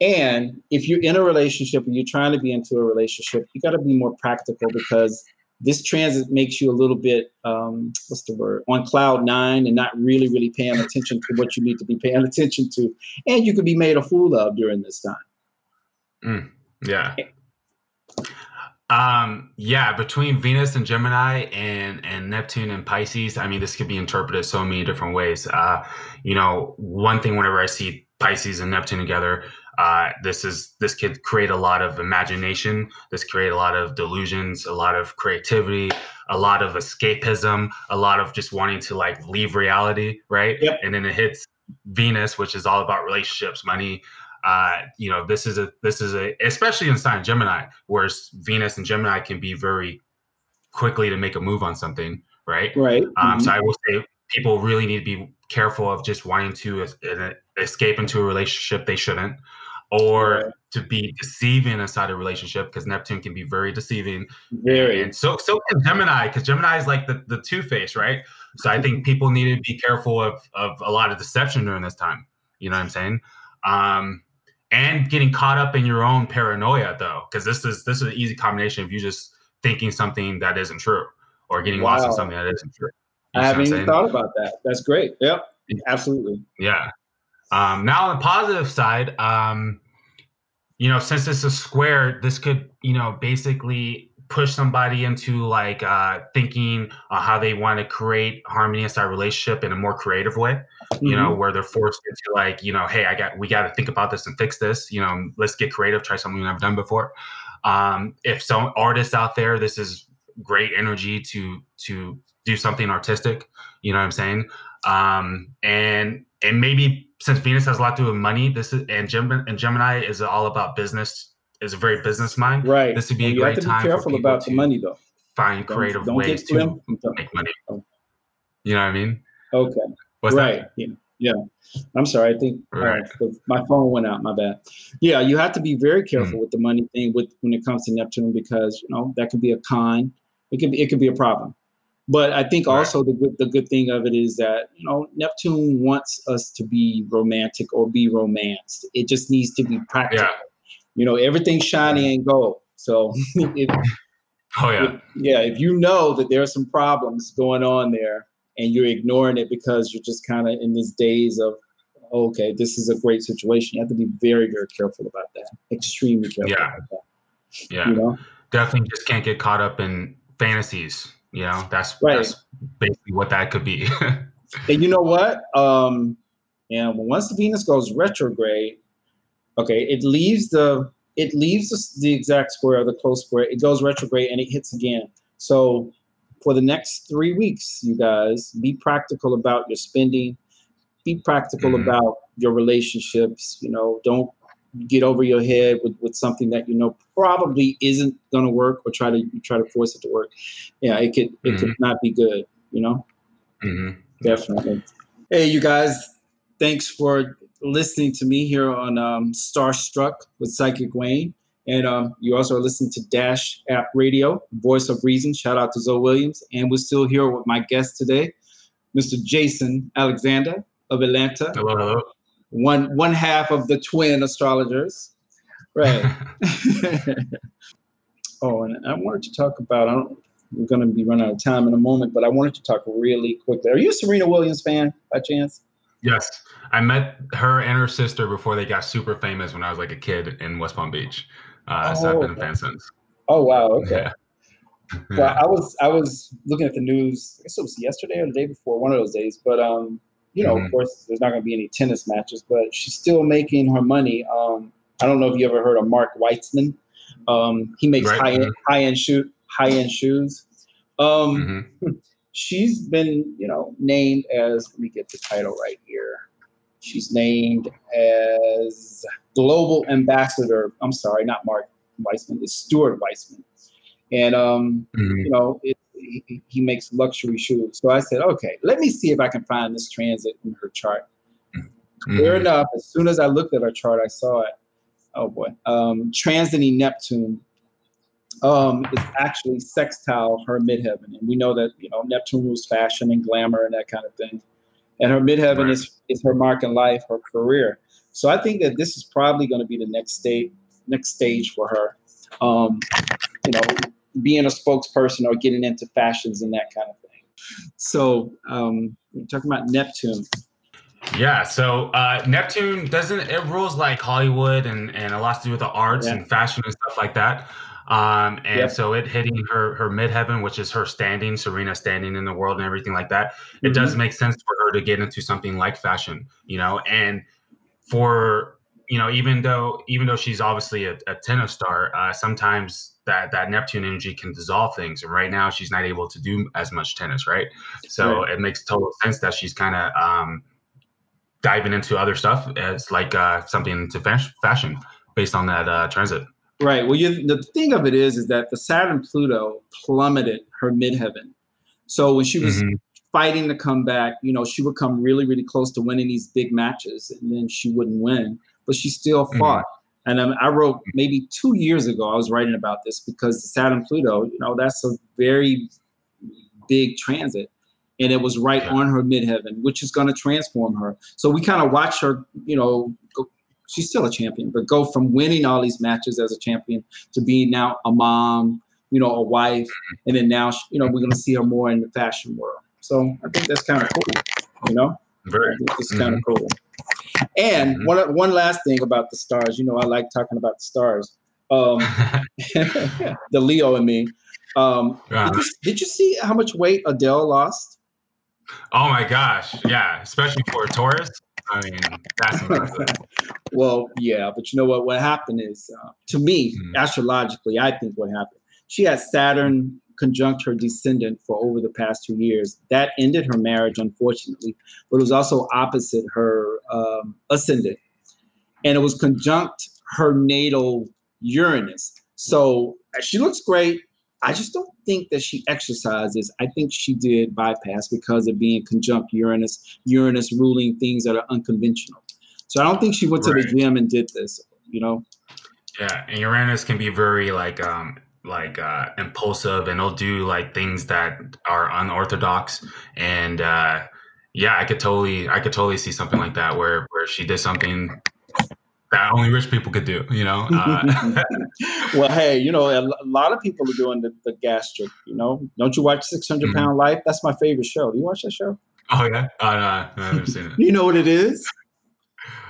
Speaker 3: And if you're in a relationship and you're trying to be into a relationship, you got to be more practical because this transit makes you a little bit, um, what's the word, on cloud nine and not really, really paying attention to what you need to be paying attention to. And you could be made a fool of during this time.
Speaker 4: Yeah. Um, yeah, between Venus and Gemini and and Neptune and Pisces, I mean, this could be interpreted so many different ways. Uh, you know, one thing whenever I see Pisces and Neptune together, uh, this is this could create a lot of imagination. This create a lot of delusions, a lot of creativity, a lot of escapism, a lot of just wanting to like leave reality, right?
Speaker 3: Yep.
Speaker 4: And then it hits Venus, which is all about relationships, money, uh, you know, this is a this is a especially in sign Gemini, where Venus and Gemini can be very quickly to make a move on something, right?
Speaker 3: Right.
Speaker 4: Um,
Speaker 3: Mhm.
Speaker 4: So I will say people really need to be careful of just wanting to es- escape into a relationship they shouldn't, or to be deceiving inside a relationship because Neptune can be very deceiving.
Speaker 3: Very.
Speaker 4: And so so can Gemini because Gemini is like the, the two face, right? So I think people need to be careful of of a lot of deception during this time. You know what I'm saying? Um, and getting caught up in your own paranoia though, because this is this is an easy combination of you just thinking something that isn't true or getting lost in something that isn't true. You
Speaker 3: I haven't even thought about that. That's great. Yep. Absolutely.
Speaker 4: Yeah. Um, now on the positive side, um, you know, since this is square, this could, you know, basically push somebody into like uh, thinking uh, how they want to create harmony inside relationship in a more creative way. You know, where they're forced into like, you know, hey, I got, we got to think about this and fix this. You know, let's get creative, try something we've never done before. Um, if some artists out there, this is great energy to to do something artistic. You know what I'm saying? um, and and maybe since Venus has a lot to do with money, this is and Gemini and Gemini is all about business. Is a very business mind.
Speaker 3: Right.
Speaker 4: This would be
Speaker 3: And
Speaker 4: a
Speaker 3: you have
Speaker 4: great
Speaker 3: to be
Speaker 4: time for
Speaker 3: careful
Speaker 4: people
Speaker 3: about the money, though.
Speaker 4: Find
Speaker 3: Don't-
Speaker 4: creative
Speaker 3: don't
Speaker 4: ways to make money.
Speaker 3: Oh.
Speaker 4: You know what I mean?
Speaker 3: Okay.
Speaker 4: What's
Speaker 3: right. Yeah. Yeah. I'm sorry. I think uh,
Speaker 4: Right.
Speaker 3: the- my phone went out. My bad. Yeah, you have to be very careful
Speaker 4: Hmm.
Speaker 3: with the money thing with when it comes to Neptune because you know that could be a con. It could be it could be a problem. But I think also the good the good thing of it is that you know Neptune wants us to be romantic or be romanced. It just needs to be practical.
Speaker 4: Yeah.
Speaker 3: You know, everything's shiny ain't gold. So if,
Speaker 4: Oh yeah.
Speaker 3: yeah, if you know that there are some problems going on there and you're ignoring it because you're just kind of in this days of, okay, this is a great situation, you have to be very, very careful about that. Extremely careful
Speaker 4: Yeah.
Speaker 3: about that.
Speaker 4: Yeah.
Speaker 3: You know?
Speaker 4: Definitely just can't get caught up in fantasies. You know, that's
Speaker 3: Right.
Speaker 4: that's basically what that could be.
Speaker 3: And you know what? Um, and once the Venus goes retrograde, okay, it leaves the it leaves the, the exact square, or the close square. It goes retrograde and it hits again. So for the next three weeks, you guys be practical about your spending. Be practical
Speaker 4: Mhm.
Speaker 3: about your relationships. You know, don't get over your head with, with something that you know probably isn't going to work, or try to try to force it to work. Yeah, it could it could not be good. You know.
Speaker 4: hmm
Speaker 3: Definitely. Hey, you guys, thanks for listening to me here on um, Starstruck with Psychic Wayne. And um, you also are listening to Dash App Radio, Voice of Reason. Shout out to Zoe Williams. And we're still here with my guest today, Mr. Jason Alexander of Atlanta,
Speaker 4: Hello, hello.
Speaker 3: One one half of the twin astrologers. Right. oh, and I wanted to talk about. I don't. We're going to be running out of time in a moment, but I wanted to talk really quickly. Are you a Serena Williams fan by chance?
Speaker 4: Yes, I met her and her sister before they got super famous when I was like a kid in West Palm Beach. Uh, so I've been a fan since.
Speaker 3: Oh wow. Okay.
Speaker 4: Yeah.
Speaker 3: Well, I was I was looking at the news. I guess it was yesterday or the day before, one of those days. But um, you know,
Speaker 4: Mhm.
Speaker 3: of course, there's not going to be any tennis matches, but she's still making her money. Um, I don't know if you ever heard of Mark Weitzman. Um, he makes
Speaker 4: Right,
Speaker 3: high end
Speaker 4: mhm.
Speaker 3: high end shoe high end shoes. Um,
Speaker 4: Mhm.
Speaker 3: she's been, you know, named as let me get the title right here. She's named as global ambassador. I'm sorry, not Mark Weitzman, it's Stuart Weitzman. And um,
Speaker 4: Mhm.
Speaker 3: you know, it, he, he makes luxury shoes. So I said, okay, let me see if I can find this transit in her chart. Fair
Speaker 4: Mhm.
Speaker 3: enough. As soon as I looked at her chart, I saw it. Oh boy, um, transiting Neptune um, is actually sextile her midheaven, and we know that you know Neptune rules fashion and glamour and that kind of thing. And her midheaven
Speaker 4: Right.
Speaker 3: is is her mark in life, her career. So I think that this is probably going to be the next stage, next stage for her. Um, you know, being a spokesperson or getting into fashions and that kind of thing. So um, talking about Neptune.
Speaker 4: Yeah, so uh, Neptune doesn't it rules like Hollywood and, and a lot to do with the arts
Speaker 3: Yeah.
Speaker 4: and fashion and stuff like that. Um, and
Speaker 3: Yep.
Speaker 4: so it hitting her her midheaven, which is her standing, Serena standing in the world and everything like that. It does make sense for her to get into something like fashion, you know, and for you know, even though even though she's obviously a, a tennis star, uh, sometimes that that Neptune energy can dissolve things. And right now, she's not able to do as much tennis, right? So it makes total sense that she's kind of um, diving into other stuff It's like uh, something to fas- fashion based on that uh, transit.
Speaker 3: Right. Well, you, the thing of it is, is that the Saturn Pluto plummeted her midheaven. So when she was
Speaker 4: Mhm.
Speaker 3: fighting to come back, you know, she would come really, really close to winning these big matches, and then she wouldn't win. But she still
Speaker 4: Mhm.
Speaker 3: fought. And um, I wrote maybe two years ago, I was writing about this because Saturn Pluto, you know, that's a very big transit. And it was right on her midheaven, which is going to transform her. So we kind of watch her, you know, go, she's still a champion, but go from winning all these matches as a champion to being now a mom, you know, a wife. And then now, you know, we're going to see her more in the fashion world. So I think that's kind of cool, you know?
Speaker 4: Very.
Speaker 3: It's kind of cool. And
Speaker 4: Mhm.
Speaker 3: one one last thing about the stars, you know, I like talking about the stars. Um, the Leo and me. Um, did, you, did you see how much weight Adele lost?
Speaker 4: oh my gosh. Yeah. Especially for a Taurus. I mean, that's impressive.
Speaker 3: Well, yeah, but you know what? What happened is, uh, to me,
Speaker 4: Mhm.
Speaker 3: astrologically, I think what happened. She had Saturn conjunct her descendant for over the past two years. That ended her marriage, unfortunately, but it was also opposite her um, ascendant, and it was conjunct her natal Uranus. So she looks great. I just don't think that she exercises. I think she did bypass because of being conjunct Uranus, Uranus ruling things that are unconventional. So I don't think she went to
Speaker 4: Right.
Speaker 3: the gym and did this, you know?
Speaker 4: Yeah, and Uranus can be very like um like uh impulsive and it'll do like things that are unorthodox and uh yeah, I could totally I could totally see something like that where where she did something that only rich people could do, you know? Uh,
Speaker 3: well, hey, you know, a, a lot of people are doing the, the gastric, you know? Don't you watch 600
Speaker 4: Mhm.
Speaker 3: Pound Life? That's my favorite show. Do you watch that show?
Speaker 4: oh yeah. Oh no, I haven't seen it.
Speaker 3: You know what it is?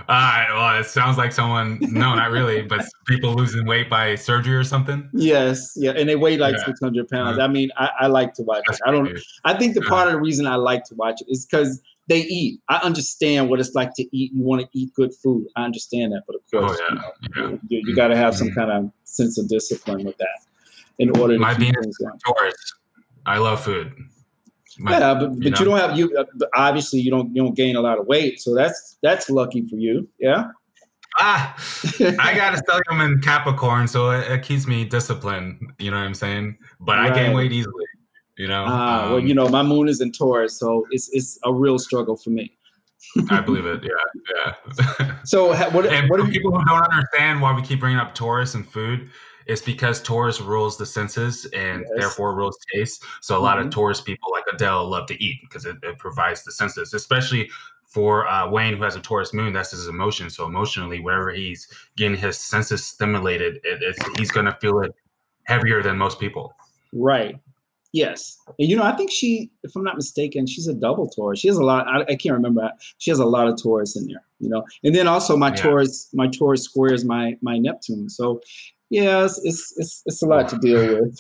Speaker 4: Uh, well, it sounds like someone no, not really, but people losing weight by surgery or something.
Speaker 3: Yes, yeah, and they weigh like
Speaker 4: Yeah.
Speaker 3: 600 pounds.
Speaker 4: Mhm.
Speaker 3: I mean, I, I like to watch it. I don't.
Speaker 4: crazy.
Speaker 3: I think the
Speaker 4: Yeah.
Speaker 3: part of the reason I like to watch it is because they eat. I understand what it's like to eat. You want to eat good food. I understand that, but of course,
Speaker 4: Oh,
Speaker 3: you, know,
Speaker 4: yeah.
Speaker 3: you, you got to have some
Speaker 4: Mhm.
Speaker 3: kind of sense of discipline with that in order to
Speaker 4: My
Speaker 3: being going.
Speaker 4: Taurus. I love food. My-
Speaker 3: yeah, but, but you, don't have you. Uh, obviously, you don't you don't gain a lot of weight, so that's that's lucky for you. Yeah.
Speaker 4: Ah, I you, I'm in Capricorn, so it, it keeps me disciplined. You know what I'm saying? But I gain
Speaker 3: Right.
Speaker 4: weight easily. You know.
Speaker 3: Ah, well,
Speaker 4: Um,
Speaker 3: you know, my moon is in Taurus, so it's it's a real struggle for me.
Speaker 4: I believe it. Yeah, yeah.
Speaker 3: So, ha- what
Speaker 4: and
Speaker 3: what
Speaker 4: for
Speaker 3: do you,
Speaker 4: people who don't understand why we keep bringing up Taurus and food, it's because Taurus rules the senses and
Speaker 3: Yes.
Speaker 4: therefore rules taste. So a lot
Speaker 3: Mhm.
Speaker 4: of Taurus people like Adele love to eat because it, it provides the senses, especially for uh, Wayne who has a Taurus moon. That's his emotion. So emotionally, wherever he's getting his senses stimulated, it, it's, he's gonna feel it heavier than most people.
Speaker 3: Right. Yes. And you know, I think she, if I'm not mistaken, she's a double Taurus. She has a lot. I, I can't remember. She has a lot of Taurus in there. You know, and then also my
Speaker 4: Yeah.
Speaker 3: Taurus, my Taurus squares my my Neptune. So, yeah, it's it's it's, it's a lot to deal with.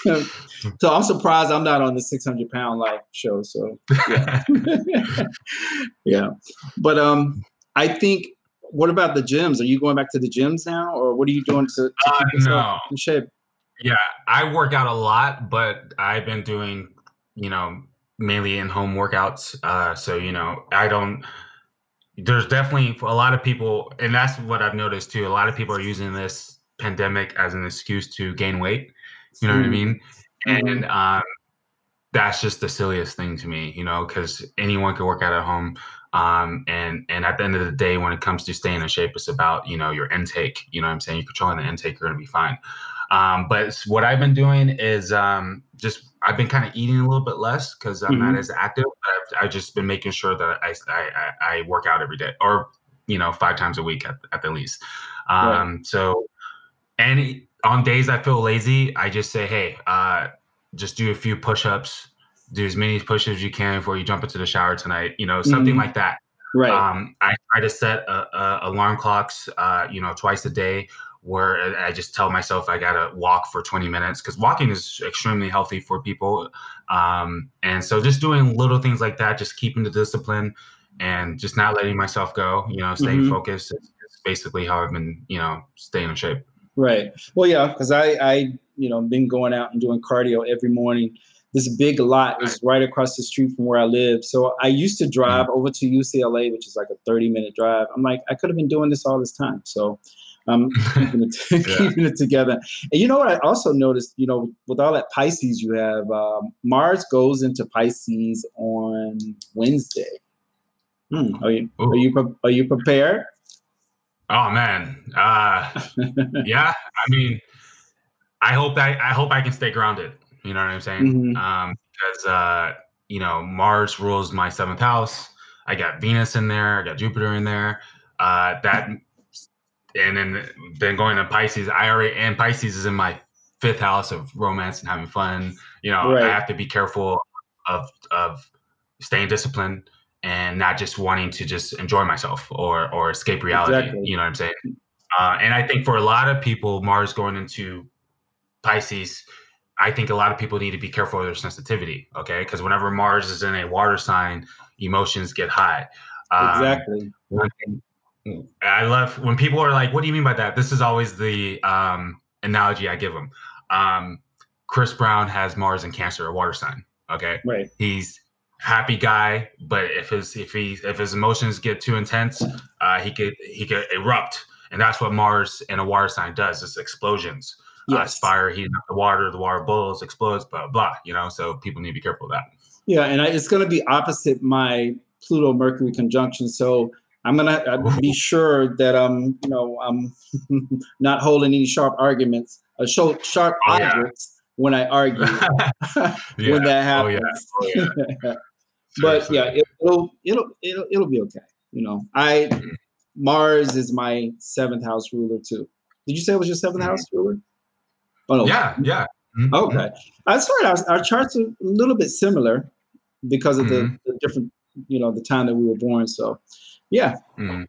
Speaker 3: so I'm surprised I'm not on the 600 pound life show. So yeah, yeah. But um, I think. What about the gyms? Are you going back to the gyms now, or what are you doing to, to
Speaker 4: Uh,
Speaker 3: keep yourself
Speaker 4: no.
Speaker 3: in shape?
Speaker 4: Yeah, I work out a lot, but I've been doing, you know, mainly in home workouts. Uh, so you know, I don't. There's definitely a lot of people, and that's what I've noticed too. A lot of people are using this pandemic as an excuse to gain weight. You know what I
Speaker 3: Mm.
Speaker 4: mean?
Speaker 3: Mhm.
Speaker 4: And um, that's just the silliest thing to me, you know, because anyone can work out at home. Um, and and at the end of the day, when it comes to staying in shape, it's about you know your intake. You know what I'm saying? You're controlling the intake, you're gonna be fine. Um, but what I've been doing is um, just I've been kind of eating a little bit less because I'm not
Speaker 3: Mhm.
Speaker 4: as active. But I've, I've just been making sure that I, I I work out every day or you know five times a week at, at the least. Um, So and on days I feel lazy, I just say, hey, uh, just do a few push-ups, do as many push-ups as you can before you jump into the shower tonight. You know, something
Speaker 3: Mhm.
Speaker 4: like that.
Speaker 3: Right.
Speaker 4: Um, I try to set uh uh alarm clocks, uh, you know, twice a day, where I just tell myself I gotta walk for 20 minutes because walking is extremely healthy for people. Um, and so just doing little things like that, just keeping the discipline and just not letting myself go. You know, staying
Speaker 3: Mhm.
Speaker 4: focused is, is basically how I've been, you know, staying in shape.
Speaker 3: Right. Well, yeah, because I, I, you know, been going out and doing cardio every morning. This big lot is right across the street from where I live. So I used to drive over to UCLA, which is like a 30 minute drive. I'm like, I could have been doing this all this time. So I'm keeping it,
Speaker 4: Yeah.
Speaker 3: keeping it together. And you know what I also noticed, you know, with all that Pisces you have, um, Mars goes into Pisces on Wednesday. Hmm. Are you are you are you prepared?
Speaker 4: Oh man, uh, yeah. I mean, I hope that I hope I can stay grounded. You know what I'm saying?
Speaker 3: Mhm.
Speaker 4: Um, because uh, you know Mars rules my seventh house. I got Venus in there. I got Jupiter in there. Uh, that and then then going to Pisces. I already and Pisces is in my fifth house of romance and having fun. You know,
Speaker 3: Right.
Speaker 4: I have to be careful of of staying disciplined and not just wanting to just enjoy myself or or escape reality.
Speaker 3: Exactly.
Speaker 4: You know what I'm saying? Uh, and I think for a lot of people, Mars going into Pisces, I think a lot of people need to be careful of their sensitivity. Okay, because whenever Mars is in a water sign, emotions get high. Um,
Speaker 3: exactly.
Speaker 4: one thing- I love when people are like, "What do you mean by that?" This is always the um, analogy I give them. Um, Chris Brown has Mars in Cancer, a water sign. Okay,
Speaker 3: Right.
Speaker 4: he's happy guy, but if his if he if his emotions get too intense, uh, he could he could erupt, and that's what Mars in a water sign does. It's explosions. Uh, fire heating up the water, the water boils, explodes, blah blah. You know, so people need to be careful of that.
Speaker 3: Yeah, and I, it's going to be opposite my Pluto Mercury conjunction. So I'm going to be sure that I'm, you know, I'm not holding any sharp arguments, uh, sharp
Speaker 4: Oh, yeah.
Speaker 3: objects when I argue
Speaker 4: Yeah.
Speaker 3: when that
Speaker 4: Oh, yeah.
Speaker 3: happens.
Speaker 4: Oh, yeah.
Speaker 3: but yeah, it, it'll it'll it'll it'll be okay. You know, I. Mars is my seventh house ruler too. Did you say it was your 7th
Speaker 4: Mhm.
Speaker 3: house ruler? Oh no.
Speaker 4: yeah, yeah. Mhm.
Speaker 3: Okay. I sorry, our, our charts are a little bit similar because of
Speaker 4: Mhm.
Speaker 3: the, the different, you know, the time that we were born. So, yeah.
Speaker 4: Mhm.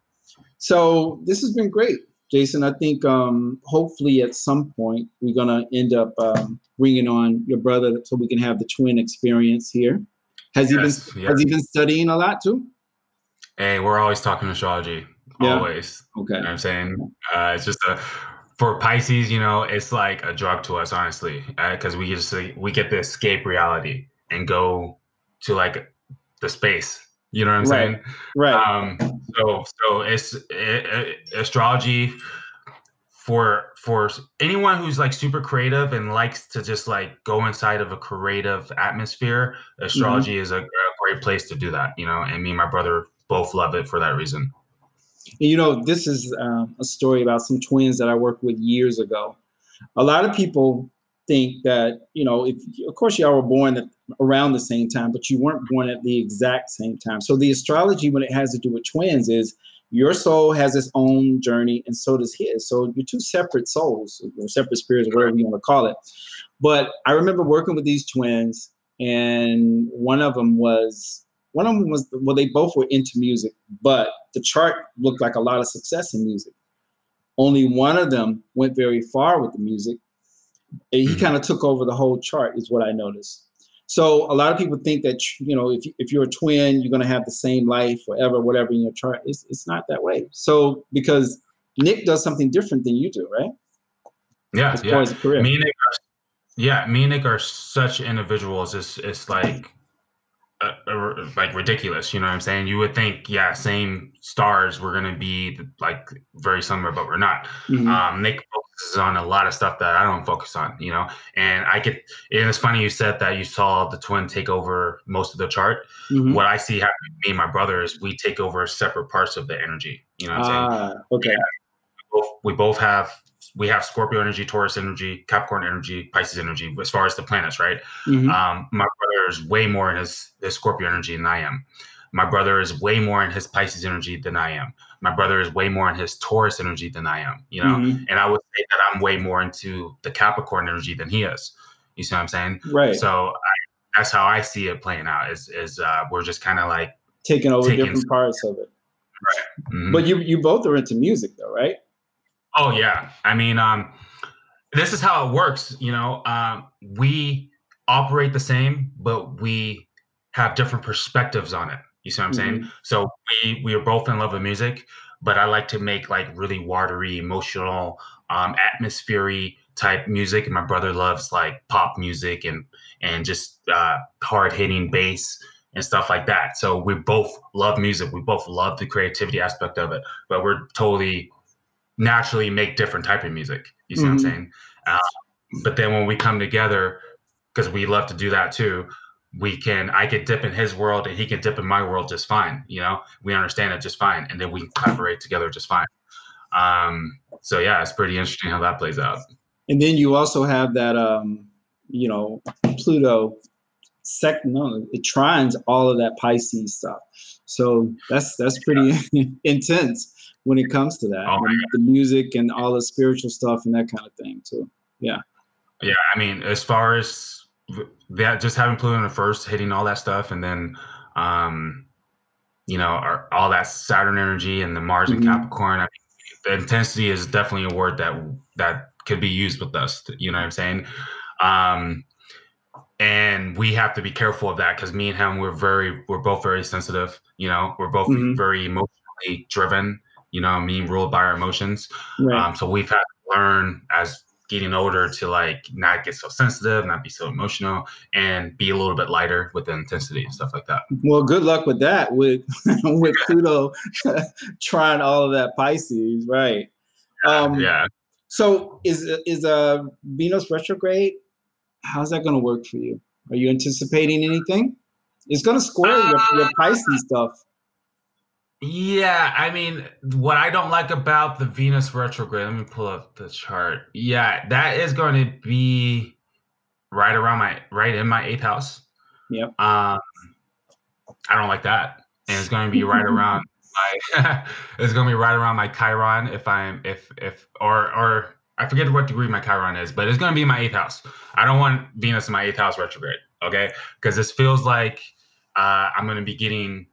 Speaker 3: So this has been great, Jason. I think um, hopefully at some point we're gonna end up um, bringing on your brother so we can have the twin experience here. Has
Speaker 4: Yes,
Speaker 3: he been
Speaker 4: yes.
Speaker 3: Has he been studying a lot too?
Speaker 4: Hey, we're always talking astrology.
Speaker 3: Yeah.
Speaker 4: Always.
Speaker 3: Okay.
Speaker 4: You know what I'm saying? Uh, it's just a for Pisces, you know, it's like a drug to us, honestly, because we just we get to escape reality and go to like the space. You know what I'm
Speaker 3: Right.
Speaker 4: saying?
Speaker 3: Right.
Speaker 4: Um, so so it's it, astrology for for anyone who's like super creative and likes to just like go inside of a creative atmosphere. Astrology is a, a great place to do that. You know, and me and my brother both love it for that reason.
Speaker 3: You know, this is um, a story about some twins that I worked with years ago. A lot of people think that, you know, if, of course, y'all were born at, around the same time, but you weren't born at the exact same time. So the astrology, when it has to do with twins, is your soul has its own journey, and so does his. So you're two separate souls, or separate spirits, whatever you want to call it. But I remember working with these twins, and one of them was one of them was well, they both were into music, but the chart looked like a lot of success in music. Only one of them went very far with the music. And he
Speaker 4: Mhm.
Speaker 3: kind of took over the whole chart, is what I noticed. So a lot of people think that you know if if you're a twin, you're going to have the same life forever, whatever in your chart. It's it's not that way. So because Nick does something different than you do, right?
Speaker 4: Yeah,
Speaker 3: As far
Speaker 4: yeah.
Speaker 3: as a career.
Speaker 4: Me and Nick are, yeah, me and Nick are such individuals. It's it's like, uh, uh, like ridiculous. You know what I'm saying? You would think, yeah, same stars, we're gonna be like very similar, but we're not.
Speaker 3: Mhm.
Speaker 4: Um, Nick focuses on a lot of stuff that I don't focus on. You know, and I get. And it's funny you said that you saw the twin take over most of the chart.
Speaker 3: Mhm.
Speaker 4: What I see happening me and my brother is we take over separate parts of the energy. You know what I'm saying?
Speaker 3: Ah, okay.
Speaker 4: both, we both have we have Scorpio energy, Taurus energy, Capricorn energy, Pisces energy. As far as the planets, right?
Speaker 3: Mhm.
Speaker 4: Um, my brother is way more in his his Scorpio energy than I am. My brother is way more in his Pisces energy than I am. My brother is way more in his Taurus energy than I am. You know,
Speaker 3: Mhm.
Speaker 4: and I would say that I'm way more into the Capricorn energy than he is. You see what I'm saying?
Speaker 3: Right.
Speaker 4: So I, that's how I see it playing out. Is is uh, we're just kind of like,
Speaker 3: Taking over
Speaker 4: taking-
Speaker 3: different parts of it.
Speaker 4: mhm.
Speaker 3: But you you both are into music though, right?
Speaker 4: Oh yeah. I mean, um, this is how it works. You know, um, we operate the same, but we have different perspectives on it. You see what I'm saying? So we we are both in love with music, but I like to make like really watery, emotional, um, atmospheric type music, and my brother loves like pop music and and just uh, hard hitting bass and stuff like that. So we both love music. We both love the creativity aspect of it, but we're totally naturally make different type of music. You see what I'm
Speaker 3: Mhm.
Speaker 4: saying? Uh, but then when we come together, because we love to do that too, we can I could dip in his world and he can dip in my world just fine. You know, we understand it just fine, and then we collaborate together just fine. Um, so yeah, it's pretty interesting how that plays out.
Speaker 3: And then you also have that, um, you know, Pluto sec no, it trines all of that Pisces stuff. So that's that's pretty intense when it comes to that.
Speaker 4: Oh,
Speaker 3: the music and all the spiritual stuff and that kind of thing too. Yeah.
Speaker 4: Yeah, I mean, as far as that, just having Pluto in the first, hitting all that stuff, and then, um, you know, our, all that Saturn energy and the Mars
Speaker 3: Mhm.
Speaker 4: and Capricorn. I mean, the intensity is definitely a word that that could be used with us. You know what I'm saying? Um, and we have to be careful of that because me and him, we're very, we're both very sensitive. You know, we're both
Speaker 3: Mhm.
Speaker 4: very emotionally driven. You know, me ruled by our emotions.
Speaker 3: Right.
Speaker 4: Um, so we've had to learn as getting older to like not get so sensitive, not be so emotional, and be a little bit lighter with the intensity and stuff like that.
Speaker 3: Well, good luck with that. With with Pluto trying all of that Pisces, right? Um,
Speaker 4: yeah.
Speaker 3: So is is a Venus retrograde? How's that going to work for you? Are you anticipating anything? It's going to square your, your Pisces stuff.
Speaker 4: Yeah, I mean, what I don't like about the Venus retrograde, let me pull up the chart. Yeah, that is going to be right around my right in my eighth house.
Speaker 3: Yep.
Speaker 4: Um, I don't like that, and it's going to be right around my. it's going to be right around my Chiron if I'm if if or or I forget what degree my Chiron is, but it's going to be my eighth house. I don't want Venus in my eighth house retrograde, okay? Because this feels like uh, I'm going to be getting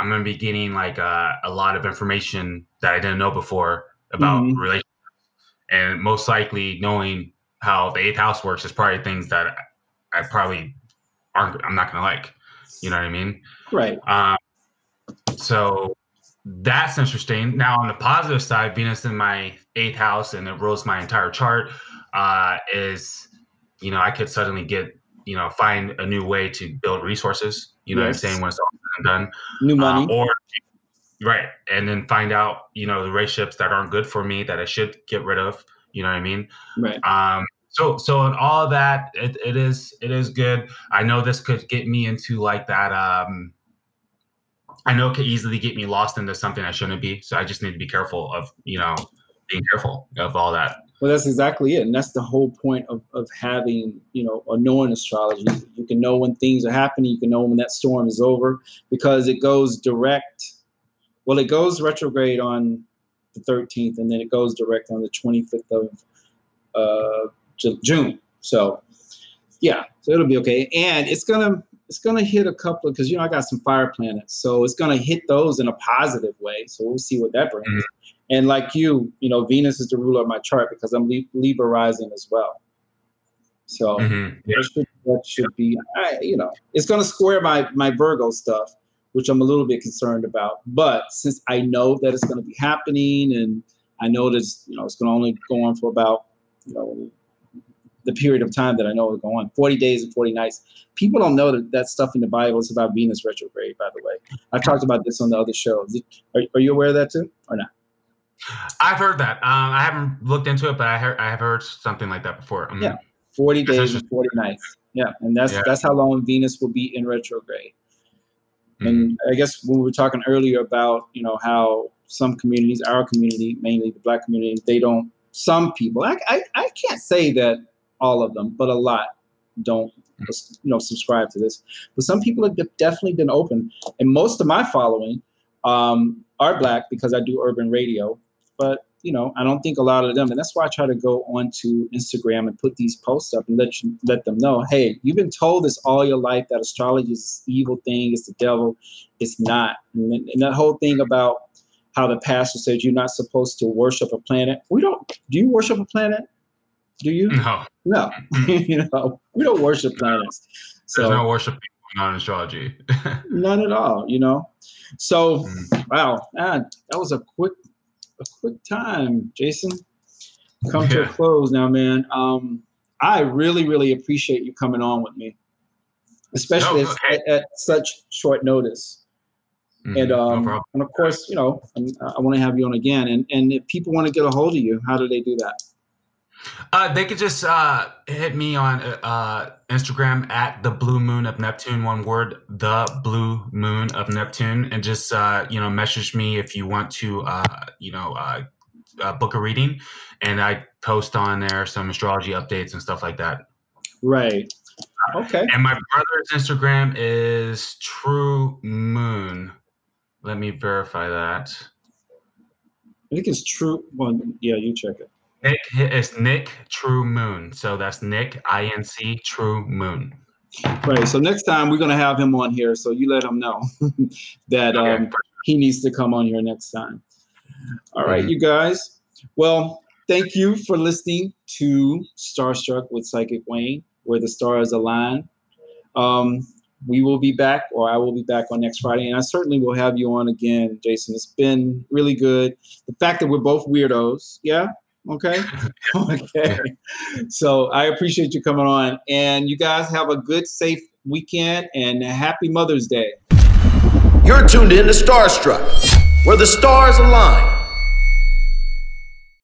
Speaker 4: I'm going to be getting like uh, a lot of information that I didn't know before about
Speaker 3: Mhm.
Speaker 4: relationships, and most likely knowing how the eighth house works is probably things that I, probably aren't. I'm not going to like. You know what I mean?
Speaker 3: Right.
Speaker 4: Um, so that's interesting. Now, on the positive side, Venus in my eighth house and it rules my entire chart uh, is, you know, I could suddenly get, you know, find a new way to build resources. You know
Speaker 3: Yes.
Speaker 4: what I'm saying? When it's all and done.
Speaker 3: New money.
Speaker 4: Uh, or, right. And then find out, you know, the relationships that aren't good for me that I should get rid of. You know what I mean?
Speaker 3: right.
Speaker 4: Um, so so in all of that, it, it is it is good. I know this could get me into like that. Um, I know it could easily get me lost into something I shouldn't be. So I just need to be careful of you know being careful of all that.
Speaker 3: Well, that's exactly it, and that's the whole point of, of having, you know, or knowing astrology. You can know when things are happening. You can know when that storm is over because it goes direct. Well, it goes retrograde on the 13th, and then it goes direct on the 25th of uh, June. So, yeah, so it'll be okay, and it's gonna it's gonna hit a couple because you know I got some fire planets, so it's gonna hit those in a positive way. So we'll see what that brings.
Speaker 4: Mhm.
Speaker 3: And like you, you know, Venus is the ruler of my chart because I'm Lib- Libra rising as well. So
Speaker 4: Mhm. Yeah.
Speaker 3: that, should, that should be, I, you know, it's going to square my my Virgo stuff, which I'm a little bit concerned about. But since I know that it's going to be happening, and I know that it's, you know it's going to only go on for about you know the period of time that I know it'll go on, 40 days and 40 nights. People don't know that that stuff in the Bible is about Venus retrograde. By the way, I talked about this on the other show. Are, are you aware of that too, or not?
Speaker 4: I've heard that. Um, I haven't looked into it, but I heard I have heard something like that before. Mhm.
Speaker 3: Yeah. 40 days and 40 nights. Yeah, and that's
Speaker 4: Yeah.
Speaker 3: that's how long Venus will be in retrograde.
Speaker 4: Mhm.
Speaker 3: And I guess when we were talking earlier about, you know, how some communities, our community, mainly the black community, they don't, some people, I, I, I can't say that all of them, but a lot don't, you know, subscribe to this. But some people have definitely been open. And most of my following um, are black because I do urban radio. But, you know, I don't think a lot of them, and that's why I try to go onto Instagram and put these posts up and let you let them know, hey, you've been told this all your life that astrology is this evil thing, it's the devil. It's not. And, and that whole thing about how the pastor said you're not supposed to worship a planet. We don't. Do you worship a planet? Do you?
Speaker 4: No,
Speaker 3: No. you know, we don't worship planets.
Speaker 4: there's
Speaker 3: So
Speaker 4: no worship on astrology.
Speaker 3: none at all. You know. So
Speaker 4: Mm.
Speaker 3: wow, ah, that was a quick, a quick time, Jason. Come to a close now, man. Um, I really, really appreciate you coming on with me, especially
Speaker 4: No,
Speaker 3: at, at such short notice.
Speaker 4: Mhm.
Speaker 3: And um,
Speaker 4: problem.
Speaker 3: and of course, you know, I'm- I want to have you on again. And and if people want to get a hold of you, how do they do that?
Speaker 4: Uh, they could just uh, hit me on uh, Instagram at the Blue Moon of Neptune, one word, the Blue Moon of Neptune, and just uh, you know message me if you want to uh, you know uh, uh, book a reading, and I post on there some astrology updates and stuff like that.
Speaker 3: Right. Okay.
Speaker 4: And my brother's Instagram is True Moon. Let me verify that.
Speaker 3: I think it's true. Well, yeah, you check it.
Speaker 4: Nick, is Nick True Moon. So that's Nick I N C True Moon.
Speaker 3: Right. So next time we're gonna have him on here. So you let him know that
Speaker 4: Okay.
Speaker 3: um, he needs to come on here next time. All right,
Speaker 4: Mhm.
Speaker 3: you guys. Well, thank you for listening to Starstruck with Psychic Wayne, where the stars align. Um, we will be back, or I will be back on next Friday, and I certainly will have you on again, Jason. It's been really good. The fact that we're both weirdos, yeah, okay, okay. So I appreciate you coming on, and you guys have a good, safe weekend, and happy Mother's Day.
Speaker 2: You're tuned in to Starstruck, where the stars align.